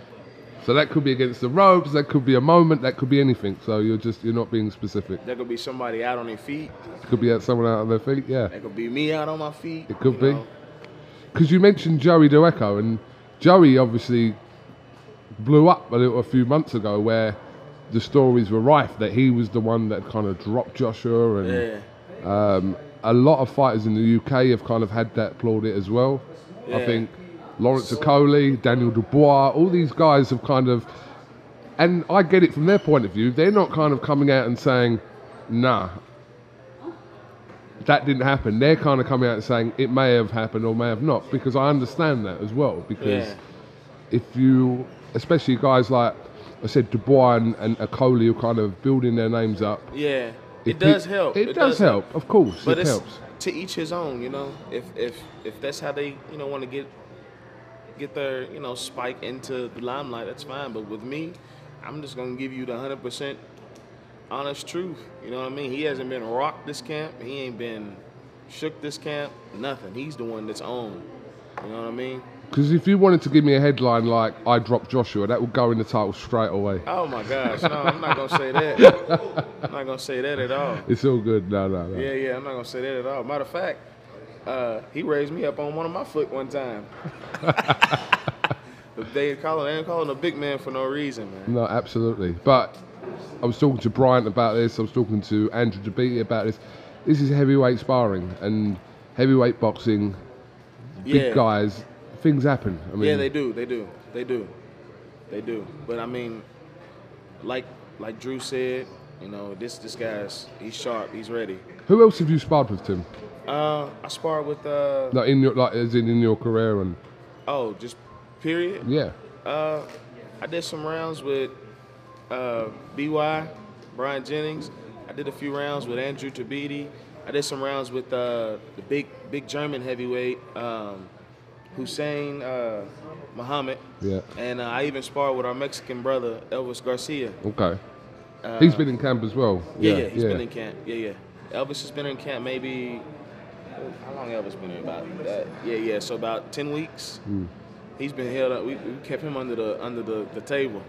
So that could be against the ropes. That could be a moment. That could be anything. So you're just you're not being specific. There could be somebody out on their feet. It could be someone out on their feet. Yeah. There could be me out on my feet. It could be. Because you mentioned Joey Dawejko, and Joey obviously blew up a little a few months ago, where the stories were rife that he was the one that kind of dropped Joshua, and um, a lot of fighters in the UK have kind of had that plaudit as well. I think Lawrence Okoli, Daniel Dubois, all these guys have kind of, and I get it from their point of view. They're not kind of coming out and saying, "Nah, that didn't happen. They're kind of coming out and saying it may have happened or may have not, because I understand that as well. Because Yeah. if you, especially guys like I said, Dubois and, and Okoli are kind of building their names up. Yeah, If it does help. it does help, of course, But it helps. to each his own, you know. If if if that's how they you know want to get get their you know spike into the limelight, that's fine. But with me, I'm just gonna give you the hundred percent honest truth. You know what I mean? He hasn't been rocked this camp. He ain't been shook this camp. Nothing. He's the one that's on. You know what I mean? Because if you wanted to give me a headline like "I dropped Joshua," that would go in the title straight away. Oh my gosh, no, I'm not gonna say that. I'm not gonna say that at all. It's all good. No, no, no. Yeah, yeah, I'm not gonna say that at all. Matter of fact, uh, he raised me up on one of my foot one time. they call they ain't calling a big man for no reason, man. No, absolutely. But I was talking to Bryant about this. I was talking to Andrew Tabiti about this. This is heavyweight sparring and heavyweight boxing. Big Yeah. guys, things happen. I mean, yeah, they do, they do, they do, they do. But I mean, like like Drew said, you know, this this guy's he's sharp, he's ready. Who else have you sparred with, Tim? Uh, I sparred with uh Like in your, like as in in your career and oh, just period. yeah. Uh, I did some rounds with uh, BY, Bryant Jennings. I did a few rounds with Andrew Tabiti. I did some rounds with uh, the big big German heavyweight um, Hussein uh, Muhammad. Yeah. And uh, I even sparred with our Mexican brother Elvis Garcia. Okay. Uh, He's been in camp as well. Yeah, yeah, he's been in camp. Yeah, yeah. Elvis has been in camp maybe. How long Elvis been in? About that? Yeah, yeah. So about ten weeks. Mm. He's been held up. We, we kept him under the under the, the table.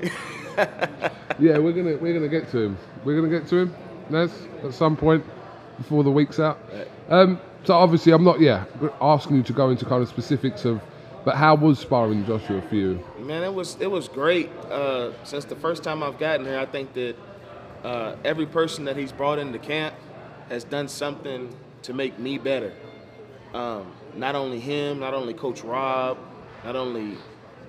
Yeah, we're gonna we're gonna get to him. We're gonna get to him, Nez, at some point before the week's out. Um, so obviously, I'm not yeah asking you to go into kind of specifics of, but how was sparring Joshua for you? Man, it was it was great. Uh, since the first time I've gotten here, I think that uh, every person that he's brought into camp has done something to make me better. Um, not only him, not only Coach Rob, not only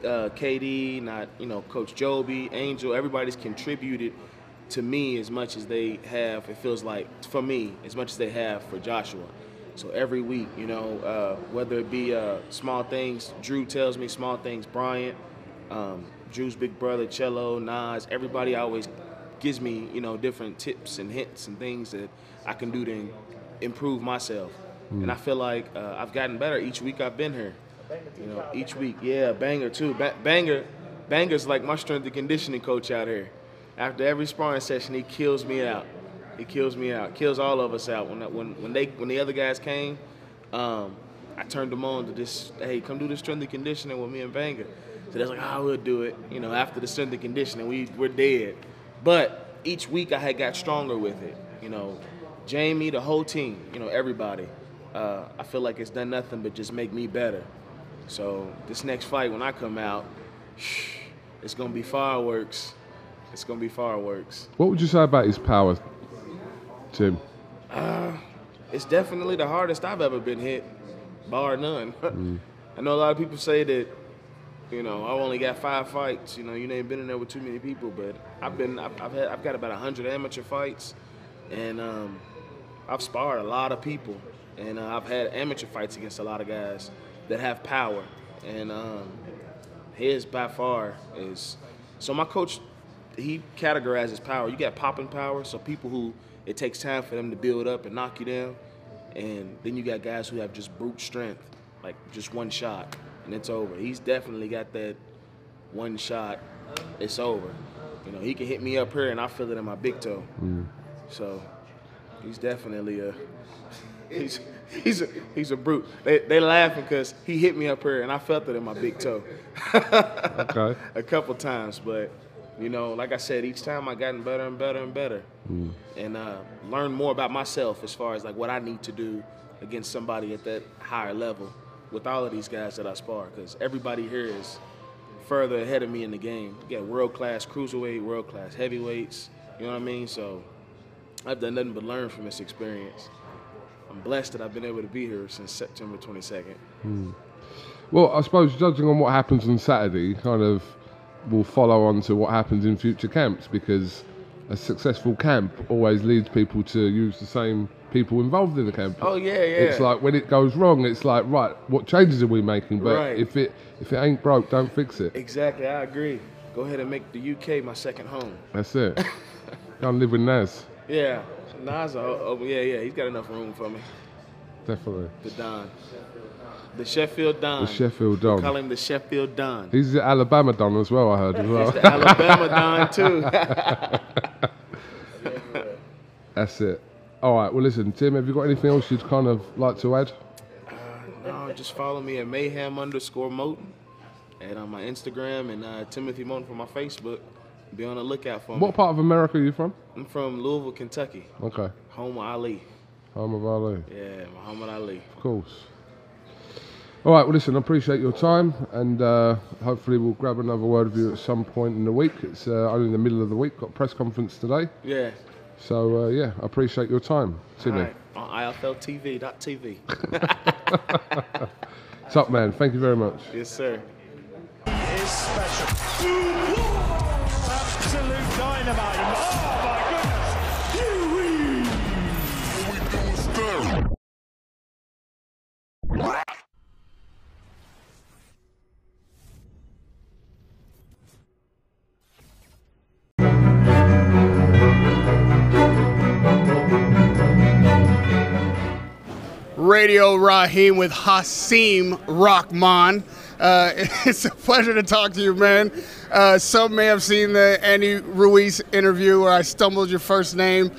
uh, KD, not you know Coach Joby, Angel. Everybody's contributed to me as much as they have. It feels like for me as much as they have for Joshua. So every week, you know, uh, whether it be uh, small things, Drew tells me small things. Bryant, um, Drew's big brother, Cello, Nas, everybody always gives me, you know, different tips and hints and things that I can do to improve myself. Mm. And I feel like uh, I've gotten better each week I've been here. You know, each week, yeah, banger too. Ba- banger, banger's like my strength and conditioning coach out here. After every sparring session, he kills me out. He kills me out. Kills all of us out. When when when they when the other guys came, um, I turned them on to this. Hey, come do the strength and conditioning with me and Banger. So they're like, oh, we'll do it. You know, after the strength and conditioning, we we're dead. But each week I had got stronger with it. You know, Jamie, the whole team. You know, everybody. Uh, I feel like it's done nothing but just make me better. So this next fight, when I come out, it's gonna be fireworks. It's gonna be fireworks. What would you say about his power, Tim? Uh, it's definitely the hardest I've ever been hit, bar none. Mm. I know a lot of people say that, you know, I've only got five fights. You know, you ain't been in there with too many people, but I've been, I've, I've had, I've got about hundred amateur fights, and um, I've sparred a lot of people, and uh, I've had amateur fights against a lot of guys that have power, and um, his by far is. So my coach, he categorizes power. You got popping power, so people who it takes time for them to build up and knock you down, and then you got guys who have just brute strength, like just one shot and it's over. He's definitely got that one shot, it's over. You know, he can hit me up here and I feel it in my big toe. Mm. So he's definitely a he's he's a he's a brute. They they laughing because he hit me up here and I felt it in my big toe. Okay. A couple times, but you know, like I said, each time I gotten better and better and better, Mm. and uh, learn more about myself as far as like what I need to do against somebody at that higher level with all of these guys that I spar because everybody here is further ahead of me in the game. You got world class cruiserweight, world class heavyweights. You know what I mean? So I've done nothing but learn from this experience. I'm blessed that I've been able to be here since September 22nd. Mm. Well, I suppose judging on what happens on Saturday, kind of will follow on to what happens in future camps because a successful camp always leads people to use the same people involved in the camp. Oh, yeah, yeah. It's like when it goes wrong, it's like right, what changes are we making? But Right. if it if it ain't broke, don't fix it. Exactly, I agree. Go ahead and make the UK my second home. That's it. Go and live with Naz. Yeah, Nas, oh, oh, yeah, yeah, he's got enough room for me. Definitely. The Don. The Sheffield Don. The Sheffield We Don. call him the Sheffield Don. He's the Alabama Don as well. I heard as well. He's the Alabama Don, too. That's it. All right. Well, listen, Tim. Have you got anything else you'd kind of like to add? No, uh, just follow me at mayhem underscore moten and on my Instagram and uh, Timothy Moten for my Facebook. Be on the lookout for me. What part of America are you from? I'm from Louisville, Kentucky. Okay. Home of Ali. Home of Ali. Yeah, Muhammad Ali. Of course. All right. Well, listen. I appreciate your time, and uh, hopefully we'll grab another word with you at some point in the week. It's uh, only in the middle of the week. Got a press conference today. Yeah. So uh, yeah, I appreciate your time, Sydney. All right. On IFLTV.tv. Top man. Thank you very much. yes, sir. Radio Raheem with Hasim Rahman. Uh, it's a pleasure to talk to you, man. Uh, some may have seen the Andy Ruiz interview where I stumbled your first name,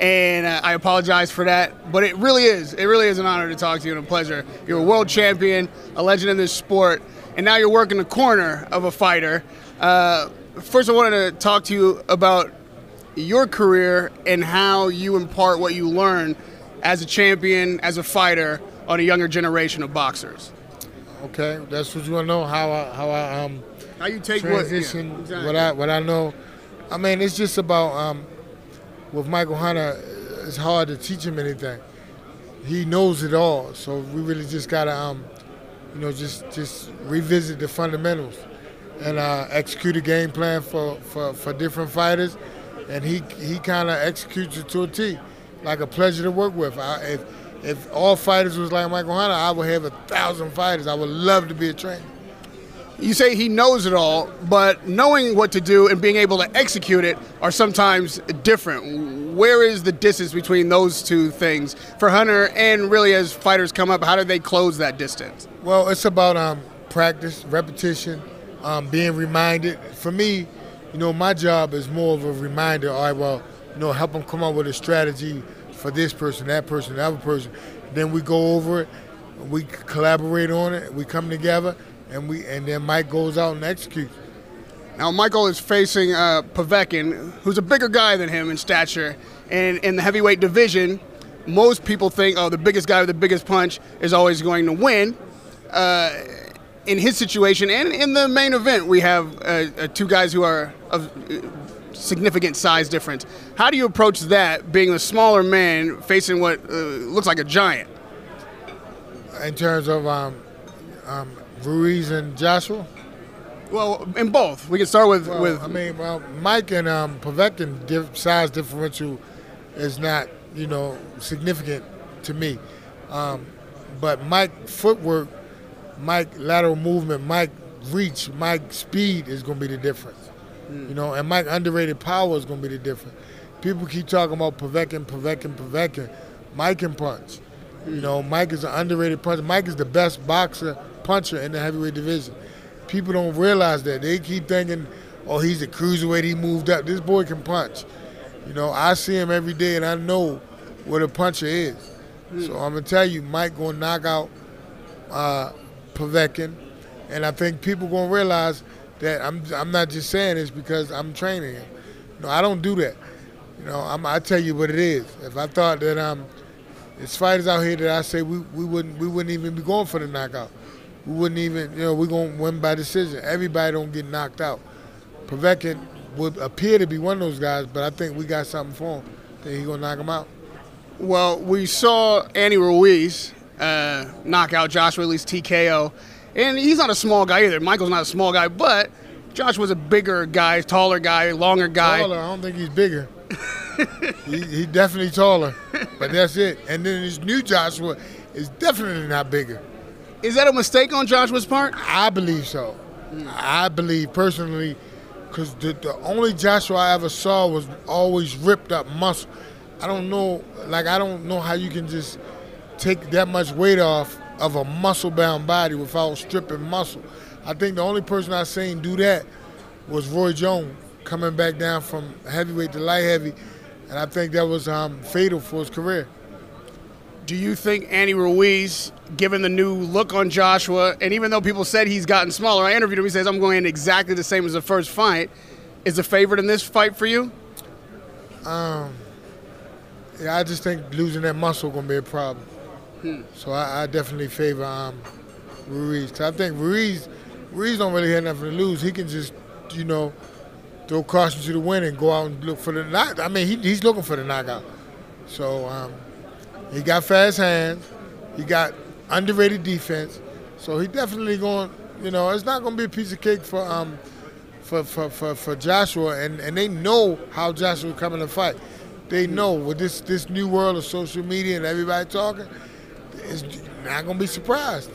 and uh, I apologize for that. But it really is, it really is an honor to talk to you and a pleasure. You're a world champion, a legend in this sport, and now you're working the corner of a fighter. Uh, first, I wanted to talk to you about your career and how you impart what you learn as a champion, as a fighter, on a younger generation of boxers. Okay, that's what you want to know. How I how I um How you take what- yeah, transition exactly. what I what I know. I mean, it's just about um with Michael Hunter. It's hard to teach him anything. He knows it all, so we really just gotta um you know just just revisit the fundamentals and uh, execute a game plan for, for, for different fighters. And he he kind of executes it to a T, like a pleasure to work with. I, if if all fighters was like Michael Hunter, I would have a thousand fighters. I would love to be a trainer. You say he knows it all, but knowing what to do and being able to execute it are sometimes different. Where is the distance between those two things for Hunter and really as fighters come up? How do they close that distance? Well, it's about um, practice, repetition, um, being reminded. For me, you know, my job is more of a reminder. All right, well, you know, help them come up with a strategy for this person, that person, that other person. Then we go over it, we collaborate on it, we come together, and we and then Mike goes out and executes. Now, Michael is facing uh, Povetkin, who's a bigger guy than him in stature. And in the heavyweight division, most people think, oh, the biggest guy with the biggest punch is always going to win. Uh, in his situation and in the main event, we have uh, uh, two guys who are of significant size difference. How do you approach that, being a smaller man facing what uh, looks like a giant? In terms of um, um, Ruiz and Joshua. Well, in both. We can start with Well, with I mean, well, Mike and um, Povetkin diff- size differential is not, you know, significant to me. Um, but Mike footwork, Mike lateral movement, Mike reach, Mike speed is going to be the difference. Mm. You know, and Mike underrated power is going to be the difference. People keep talking about Povetkin, Povetkin, Povetkin. Mike can punch. You mm. know, Mike is an underrated puncher. Mike is the best boxer puncher in the heavyweight division. People don't realize that. They keep thinking, oh, he's a cruiserweight, he moved up. This boy can punch. You know, I see him every day and I know what a puncher is. Mm. So I'm gonna tell you, Mike gonna knock out uh, Povetkin, and I think people gonna realize that I'm I'm not just saying this because I'm training him. No, I don't do that. You know, I'm, I tell you what it is. If I thought that um, there's fighters out here that I say we, we wouldn't we wouldn't even be going for the knockout. We wouldn't even you know we're gonna win by decision. Everybody don't get knocked out. Povetkin would appear to be one of those guys, but I think we got something for him. Think he gonna knock him out. Well, we saw Andy Ruiz uh, knock out Joshua, least TKO. And he's not a small guy either. Michael's not a small guy, but Josh was a bigger guy, taller guy, longer guy. Taller, I don't think he's bigger. he, he definitely taller, but that's it. And then this new Joshua is definitely not bigger. Is that a mistake on Joshua's part? I believe so. I believe personally, because the, the only Joshua I ever saw was always ripped up muscle. I don't know, like I don't know how you can just take that much weight off of a muscle-bound body without stripping muscle. I think the only person I've seen do that was Roy Jones coming back down from heavyweight to light heavy, and I think that was um, fatal for his career. Do you think Andy Ruiz, given the new look on Joshua, and even though people said he's gotten smaller, I interviewed him. He says I'm going in exactly the same as the first fight. Is a favorite in this fight for you? Um, yeah, I just think losing that muscle gonna be a problem. Hmm. So I, I definitely favor um, Ruiz. 'Cause I think Ruiz, Ruiz don't really have nothing to lose. He can just, you know, throw caution to the wind and go out and look for the knock. I mean, he, he's looking for the knockout. So um, he got fast hands. He got underrated defense. So he definitely going. You know, it's not going to be a piece of cake for um, for, for, for, for Joshua, and, and they know how Joshua coming to fight. They know with this this new world of social media and everybody talking, it's not going to be surprised.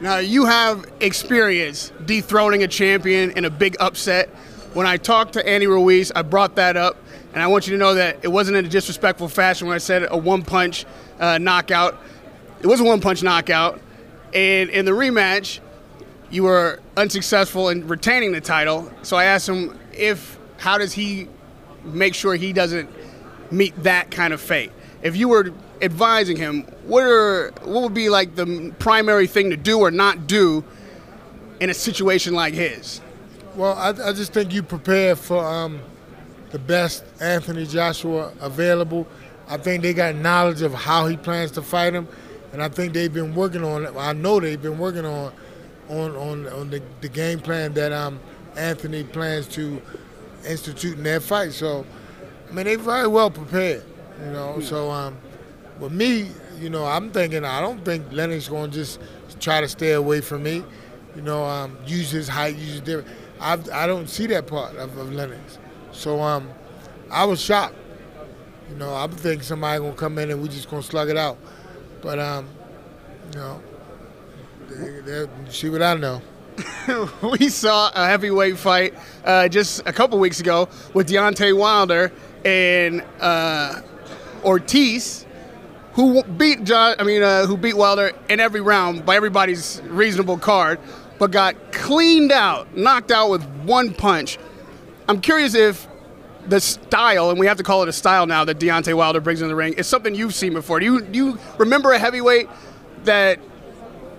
Now you have experience dethroning a champion in a big upset. When I talked to Andy Ruiz, I brought that up, and I want you to know that it wasn't in a disrespectful fashion when I said a one-punch uh, knockout. It was a one-punch knockout, and in the rematch, you were unsuccessful in retaining the title. So I asked him if how does he make sure he doesn't meet that kind of fate. If you were advising him, what are what would be like the primary thing to do or not do in a situation like his? Well, I, I just think you prepare for um, the best Anthony Joshua available. I think they got knowledge of how he plans to fight him, and I think they've been working on it. I know they've been working on on on, on the, the game plan that um, Anthony plans to institute in that fight. So, I mean, they're very well prepared. You know, so um, with me, you know, I'm thinking I don't think Lennox going to just try to stay away from me. You know, um, use his height, use his different. I I don't see that part of, of Lennox. So um, I was shocked. You know, I'm thinking somebody gonna come in and we just gonna slug it out. But um, you know, they, they, see what I know. we saw a heavyweight fight uh, just a couple weeks ago with Deontay Wilder and uh, Ortiz, who beat John. I mean, uh, who beat Wilder in every round by everybody's reasonable card, but got cleaned out, knocked out with one punch. I'm curious if the style, and we have to call it a style now that Deontay Wilder brings in the ring, is something you've seen before. Do you do you remember a heavyweight that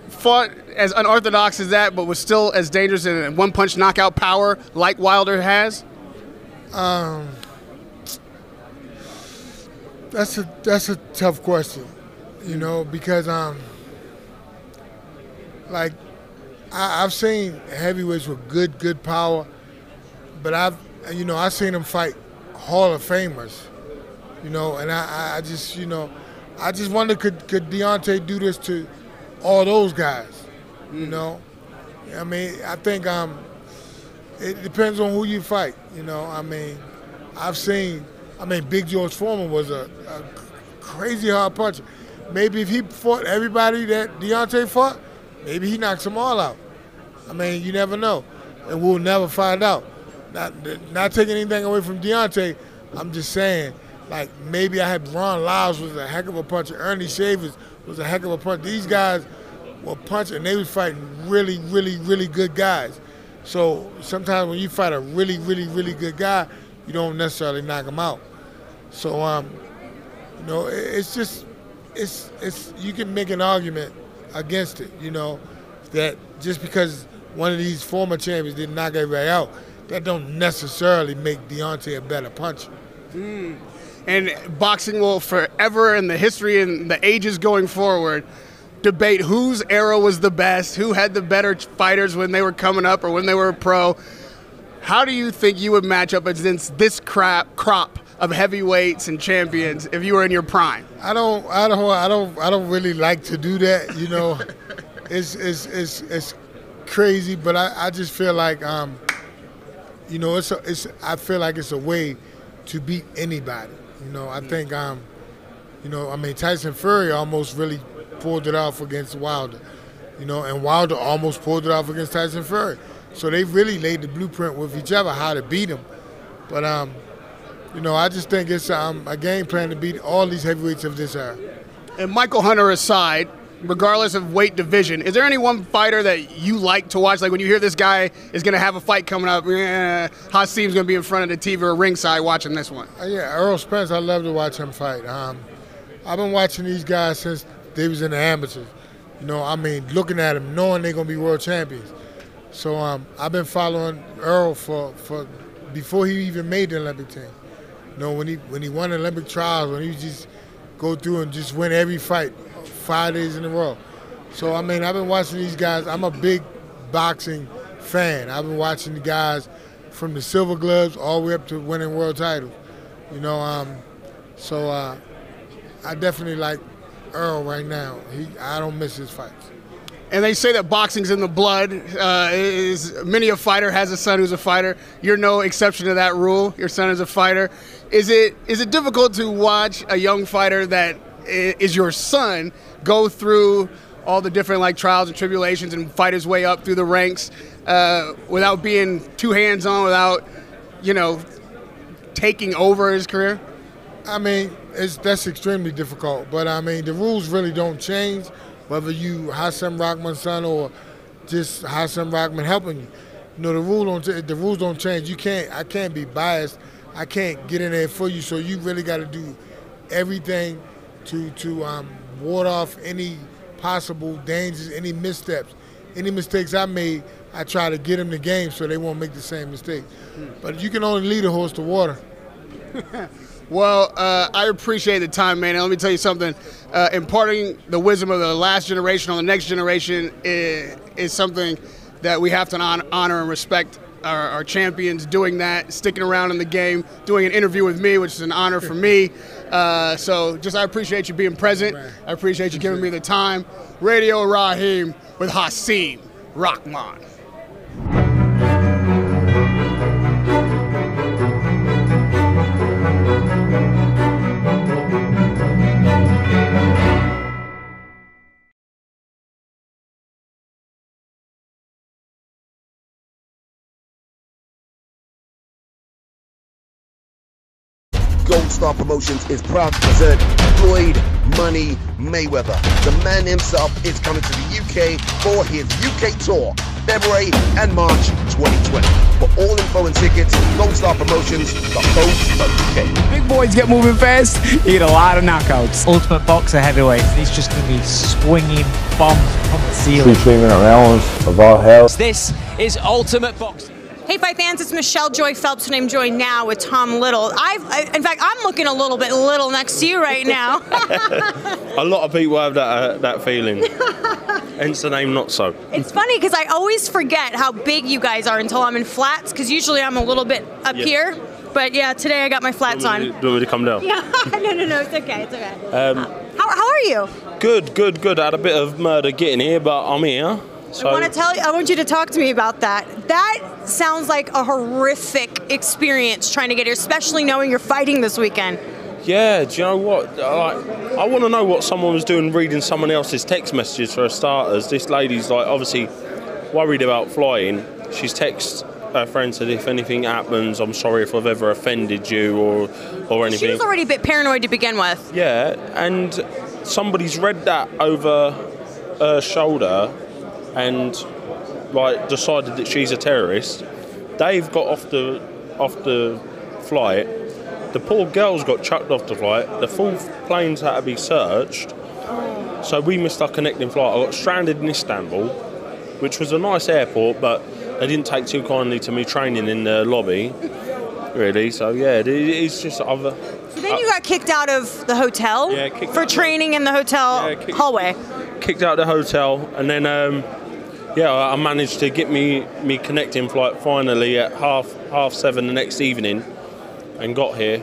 fought as unorthodox as that, but was still as dangerous in one punch knockout power like Wilder has? Um, that's a that's a tough question, you know, because um, like I, I've seen heavyweights with good good power, but I've you know I've seen them fight Hall of Famers, you know, and I, I- just you know I just wonder could could Deontay do this to all those guys, you know? I mean I think um it depends on who you fight, you know. I mean I've seen I mean Big George Foreman was a, a crazy hard puncher. Maybe if he fought everybody that Deontay fought, maybe he knocks them all out. I mean, you never know, and we'll never find out. Not, not taking anything away from Deontay, I'm just saying, like maybe I had Ron Lyles was a heck of a puncher, Ernie Shavers was a heck of a puncher. These guys were punching, and they was fighting really, really, really good guys. So sometimes when you fight a really, really, really good guy, you don't necessarily knock him out. So um, you know, it's just it's it's you can make an argument against it, you know, that just because one of these former champions didn't knock everybody out, that don't necessarily make Deontay a better puncher. Mm. And boxing will forever in the history and the ages going forward debate whose era was the best, who had the better fighters when they were coming up or when they were pro. How do you think you would match up against this crap crop of heavyweights and champions if you were in your prime? I don't, I don't, I don't, I don't really like to do that. You know, it's it's it's it's crazy, but I, I just feel like, um, you know, it's a, it's. I feel like it's a way to beat anybody. You know, I think, um, you know, I mean, Tyson Fury almost really pulled it off against Wilder. You know, and Wilder almost pulled it off against Tyson Fury. So they really laid the blueprint with each other how to beat him. But um, you know, I just think it's um, a game plan to beat all these heavyweights of this era. And Michael Hunter aside, regardless of weight division, is there any one fighter that you like to watch? Like when you hear this guy is going to have a fight coming up, eh, Hasim's going to be in front of the TV or ringside watching this one. Uh, yeah, Errol Spence. I love to watch him fight. Um, I've been watching these guys since they was in the amateurs. You know, I mean, looking at them, knowing they're gonna be world champions. So um, I've been following Errol for, for before he even made the Olympic team. Know, when he when he won Olympic trials, when he just go through and just win every fight, five days in a row. So I mean, I've been watching these guys. I'm a big boxing fan. I've been watching the guys from the silver gloves all the way up to winning world titles. You know, um, so uh, I definitely like Errol right now. He, I don't miss his fights. And they say that boxing's in the blood. Uh, is many a fighter has a son who's a fighter. You're no exception to that rule. Your son is a fighter. Is it is it difficult to watch a young fighter that is your son go through all the different like trials and tribulations and fight his way up through the ranks uh, without being too hands on, without you know taking over his career? I mean, that's extremely difficult. But I mean, the rules really don't change, whether you Hasim Rahman's son or just Hasim Rahman helping you. You know, the rule don't the rules don't change. You can't. I can't be biased. I can't get in there for you. So you really got to do everything to to um, ward off any possible dangers, any missteps, any mistakes I made. I try to get them the game so they won't make the same mistake. But you can only lead a horse to water. Well, uh, I appreciate the time, man. And let me tell you something. Uh, imparting the wisdom of the last generation on the next generation is, is something that we have to honor and respect our, our champions doing that, sticking around in the game, doing an interview with me, which is an honor for me. Uh, so just I appreciate you being present. I appreciate you giving me the time. Radio Raheem with Hasim Rahman. Gold Star Promotions is proud to present Floyd Money Mayweather. The man himself is coming to the UK for his UK tour, February and March 2020. For all info and tickets, Gold Star Promotions, goldstarpromotions.co.uk. Big boys get moving fast. You get a lot of knockouts. Ultimate boxer heavyweight. He's just going to be swinging bombs from the ceiling. Featuring rounds of all hell. This is Ultimate Boxing. Hey, Fight fans, it's Michelle Joy Phelps, and I'm joined now with Tom Little. I've, I, in fact, I'm looking a little bit little next to you right now. A lot of people have that uh, that feeling. Hence the name Not So. it's funny because I always forget how big you guys are until I'm in flats, because usually I'm a little bit up Yeah. here. But yeah, today I got my flats Do on. to- do you want me to come down? Yeah, no, no, no, it's okay, it's okay. Um, How, how are you? good, good, good. I had a bit of murder getting here, but I'm here. So I want to tell you. I want you to talk to me about that. That sounds like a horrific experience trying to get here, especially knowing you're fighting this weekend. yeah, do you know what? Like, I want to know what someone was doing reading someone else's text messages for starters. This lady's like obviously worried about flying. She's texted her friend said if anything happens, I'm sorry if I've ever offended you or or anything. She was already a bit paranoid to begin with. Yeah, and somebody's read that over her shoulder and like decided that she's a terrorist. Dave got off the off the flight. The poor girls got chucked off the flight. The full planes had to be searched. So we missed our connecting flight. I got stranded in Istanbul, which was a nice airport, but they didn't take too kindly to me training in the lobby. Really, so yeah, it- it's just I've. uh, So then you got kicked out of the hotel Yeah, kicked for training in the hotel hallway. kicked out of the hotel, and then um, yeah, I managed to get me me connecting flight finally at half half seven the next evening, and got here.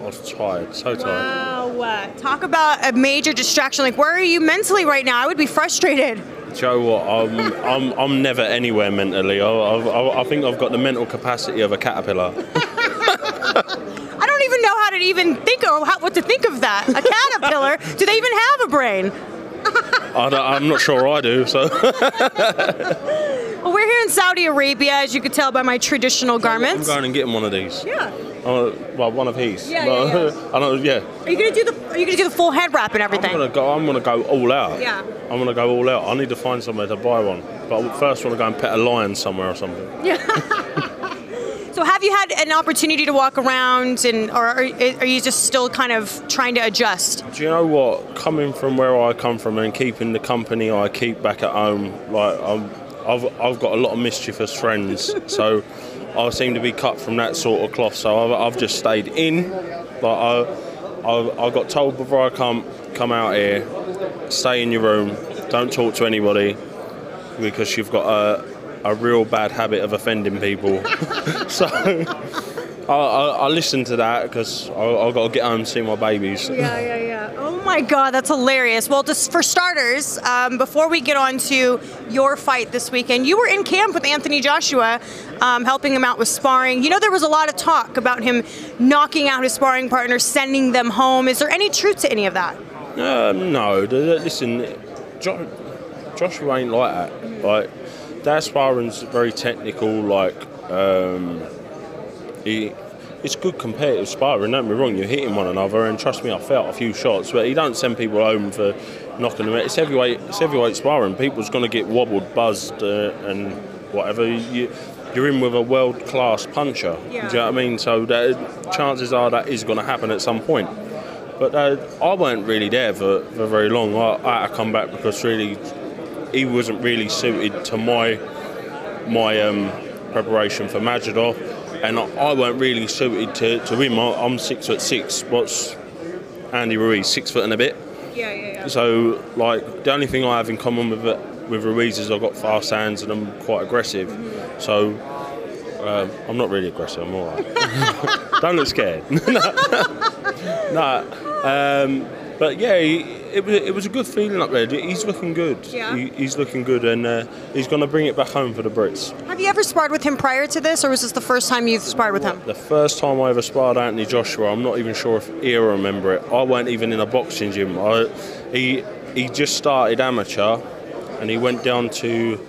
I was tired, so tired. Wow. uh, Talk about a major distraction. Like, where are you mentally right now? I would be frustrated. Joe, what? I'm I'm I'm never anywhere mentally. I, I, I think I've got the mental capacity of a caterpillar. I don't even know how to even think or how, what to think of that. A caterpillar? Do they even have a brain? I I'm not sure I do. So Well, we're here in Saudi Arabia, as you could tell by my traditional garments. I'm going and getting one of these. Yeah. Uh, well, one of his. Yeah, But, yeah, yeah. I don't. Yeah. Are you gonna do the? Are you gonna do the full head wrap and everything? I'm gonna go. I'm gonna go all out. Yeah. I'm gonna go all out. I need to find somewhere to buy one. But I first want to go and pet a lion somewhere or something. Yeah. so have you had an opportunity to walk around, and or are, are you just still kind of trying to adjust? Do you know what? Coming from where I come from and keeping the company I keep back at home, like I'm, I've I've got a lot of mischievous friends, so I seem to be cut from that sort of cloth. So I've, I've just stayed in. Like I, I, I got told before I come come out here, stay in your room, don't talk to anybody, because you've got a a real bad habit of offending people. so I, I, I listened to that because I've got to get home and see my babies. Yeah, yeah, yeah. Oh my God, that's hilarious. Well, just for starters, um, before we get on to your fight this weekend, you were in camp with Anthony Joshua, um, helping him out with sparring. You know, there was a lot of talk about him knocking out his sparring partner, sending them home. Is there any truth to any of that? Uh, no, listen, jo- Joshua ain't like that. Like that sparring's very technical. Like um, he, it's good competitive sparring. Don't be wrong, you're hitting one another, and trust me, I felt a few shots, but he don't send people home for knocking them out. It's heavyweight, it's heavyweight sparring. People's going to get wobbled, buzzed, uh, and whatever. You, you're in with a world class puncher. Yeah. Do you know what I mean? So that, chances are that is going to happen at some point. But uh, I weren't really there for, for very long. I, I had to come back because really he wasn't really suited to my my um, preparation for Majidov, and I, I weren't really suited to, to him. I, I'm six foot six. What's Andy Ruiz? Six foot and a bit. Yeah, yeah, yeah. So like the only thing I have in common with with Ruiz is I've got fast hands and I'm quite aggressive. So. Um, I'm not really aggressive. I'm all right. Don't look scared. no, um, but yeah, he, it was it was a good feeling up there. He's looking good. Yeah. He, he's looking good, and uh, he's going to bring it back home for the Brits. Have you ever sparred with him prior to this, or was this the first time you've sparred with him? The first time I ever sparred Anthony Joshua, I'm not even sure if he'll remember it. I weren't even in a boxing gym. I, he he just started amateur, and he went down to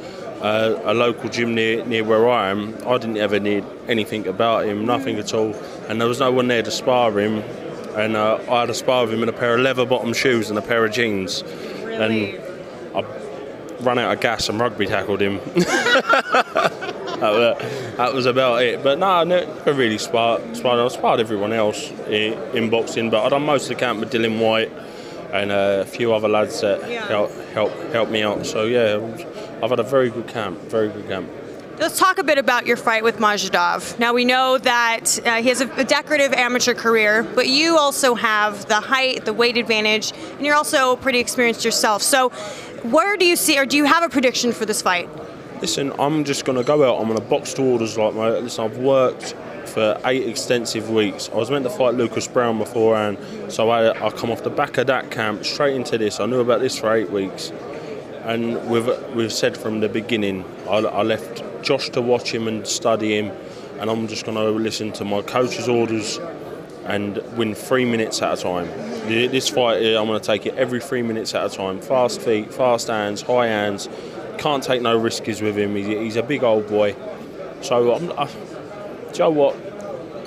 uh, a local gym near near where I am. I didn't ever need anything about him, nothing at all, and there was no one there to spar him. And uh, I had a spar with him in a pair of leather bottom shoes and a pair of jeans, and I ran out of gas and rugby tackled him. that, was, that was about it. But no, I never really sparred. sparred. I sparred everyone else in, in boxing, but I done most of the camp with Dillian Whyte and uh, a few other lads that help help help me out. So yeah, I've had a very good camp. Very good camp. Let's talk a bit about your fight with Majidov. Now we know that uh, he has a, a decorative amateur career, but you also have the height, the weight advantage, and you're also pretty experienced yourself. So, where do you see, or do you have a prediction for this fight? Listen, I'm just going to go out. I'm going to box to orders like my. Listen, I've worked for eight extensive weeks. I was meant to fight Lucas Browne beforehand, so I, I come off the back of that camp straight into this. I knew about this for eight weeks, and we've we've said from the beginning. I, I left Josh to watch him and study him, and I'm just going to listen to my coach's orders and win three minutes at a time. This fight, I'm going to take it every three minutes at a time. Fast feet, fast hands, high hands. Can't take no riskies with him. He's, he's a big old boy. So, I'm, I, do you know what?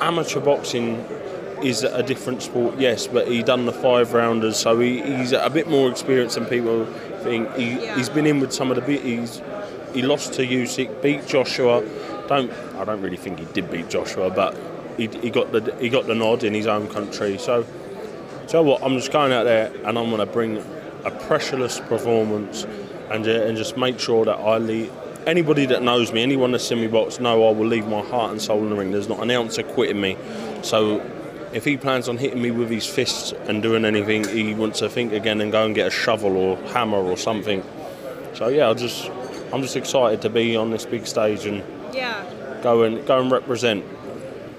Amateur boxing is a different sport, yes, but he done the five rounders, so he, he's a bit more experienced than people think. He, He's been in with some of the big. He's he lost to Usyk, beat Joshua. Don't I don't really think he did beat Joshua, but he, he got the he got the nod in his own country. So, you what? I'm just going out there and I'm going to bring a pressureless performance and and just make sure that I leave. Anybody that knows me, anyone that's seen me box, know I will leave my heart and soul in the ring. There's not an ounce of quitting me. So, if he plans on hitting me with his fists and doing anything, he wants to think again and go and get a shovel or hammer or something. So yeah, I just I'm just excited to be on this big stage and Yeah. go and go and represent.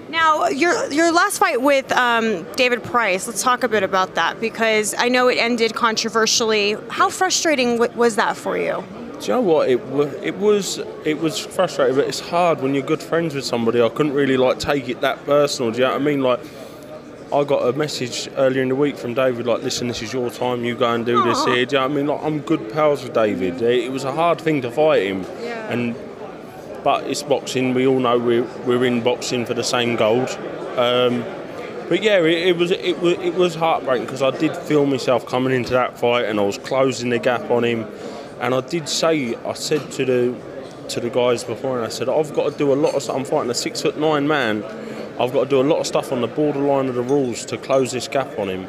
Now, your your last fight with um, David Price. Let's talk a bit about that because I know it ended controversially. How frustrating w- was that for you? Do you know what? It was it was it was frustrating, but it's hard when you're good friends with somebody. I couldn't really like take it that personal. Do you know what I mean? Like. I got a message earlier in the week from David, like, listen, this is your time, you go and do this here. Do you know what I mean? Like, I'm good pals with David. It was a hard thing to fight him. And but it's boxing. We all know we're, we're in boxing for the same gold. Um, but yeah, it, it was it was it was heartbreaking because I did feel myself coming into that fight and I was closing the gap on him. And I did say, I said to the to the guys before, and I said, I've got to do a lot of stuff. I'm fighting a six foot nine man. I've got to do a lot of stuff on the borderline of the rules to close this gap on him.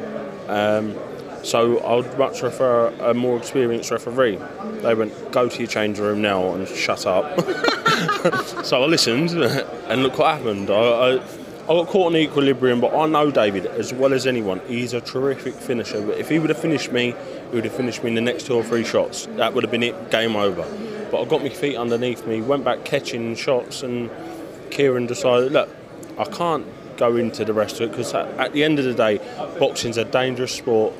Um, so I would much prefer a more experienced referee. They went, go to your change room now and shut up. so I listened, and look what happened. I, I, I got caught in equilibrium, but I know David as well as anyone. He's a terrific finisher. But if he would have finished me, he would have finished me in the next two or three shots. That would have been it, game over. But I got my feet underneath me, went back catching shots, and Kieran decided, look, I can't go into the rest of it because at, the end of the day, boxing's a dangerous sport.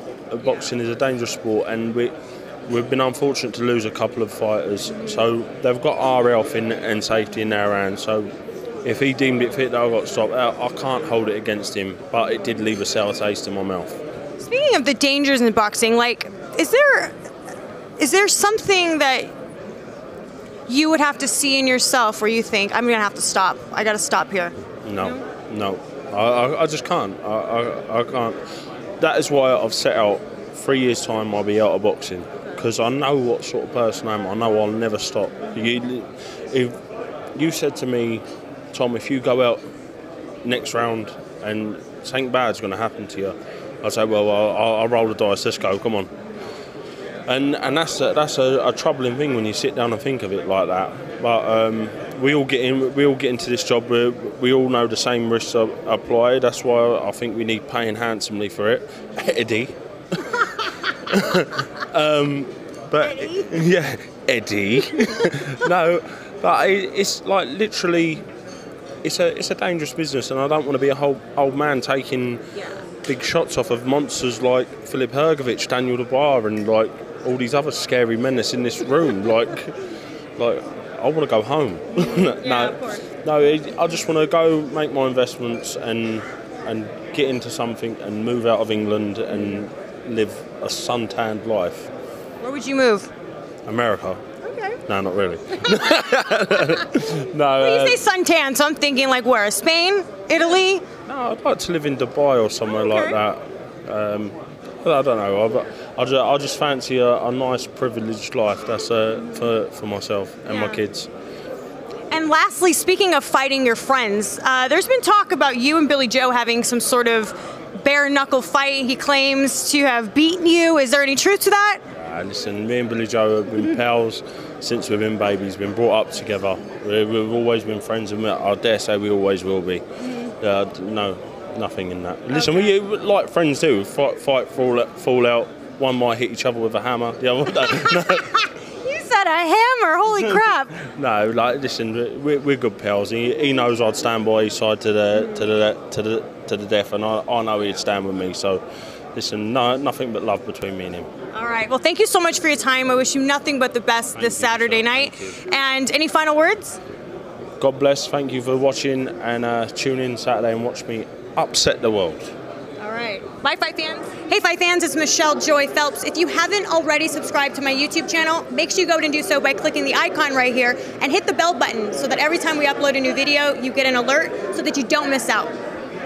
Boxing is a dangerous sport, and we. We've been unfortunate to lose a couple of fighters, so they've got our health in, and safety in their hands. So if he deemed it fit that I got stopped, I, I can't hold it against him. But it did leave a sour taste in my mouth. Speaking of the dangers in boxing, like, is there is there something that you would have to see in yourself where you think I'm gonna have to stop? I gotta stop here. No, no, I, I, just can't. I, I, I can't. That is why I've set out. Three years time, I'll be out of boxing because I know what sort of person I am. I know I'll never stop. You, if you said to me, Tom, if you go out next round and something bad's going to happen to you, I say, well, I'll, I'll roll the dice. Let's go. Come on. And and that's a, that's a, a, troubling thing when you sit down and think of it like that. But um, we all get in. We all get into this job. We, we all know the same risks are apply. That's why I think we need paying handsomely for it. Eddie. um, but Eddie? yeah, Eddie. no, but it, it's like literally, it's a it's a dangerous business, and I don't want to be a whole old man taking big shots off of monsters like Filip Hrgovic, Daniel Dubois, and like all these other scary men that's in this room. Like, like I want to go home. no, no, I just want to go make my investments and and get into something and move out of England and live a suntanned life. Where would you move? America. Okay. No, not really. no. Well, uh, you say suntan, so I'm thinking like where? Spain, Italy. No, I'd like to live in Dubai or somewhere like that. Um, I don't know. I, I, just, I just fancy a, a nice, privileged life. That's uh, for for myself and my kids. And lastly, speaking of fighting your friends, uh, there's been talk about you and Billy Joe having some sort of bare knuckle fight. He claims to have beaten you. Is there any truth to that? Uh, listen, me and Billy Joe have been pals since we've been babies. Been brought up together. We, we've always been friends, and we, I dare say we always will be. Uh, no, nothing in that. Listen, we like friends do. Fight, fight, fall, fall out. One might hit each other with a hammer. The other, no, You said a hammer. Holy crap. no, like listen, we're, we're good pals. He, he knows I'd stand by his side to the to the to the to the death, and I, I know he'd stand with me. So, listen, no, nothing but love between me and him. All right. Well, thank you so much for your time. I wish you nothing but the best this Saturday night. And any final words? God bless. Thank you for watching, and uh, tune in Saturday and watch me upset the world. All right. Bye, Fight fans. Hey, Fight fans, it's Michelle Joy Phelps. If you haven't already subscribed to my YouTube channel, make sure you go and do so by clicking the icon right here and hit the bell button so that every time we upload a new video, you get an alert so that you don't miss out.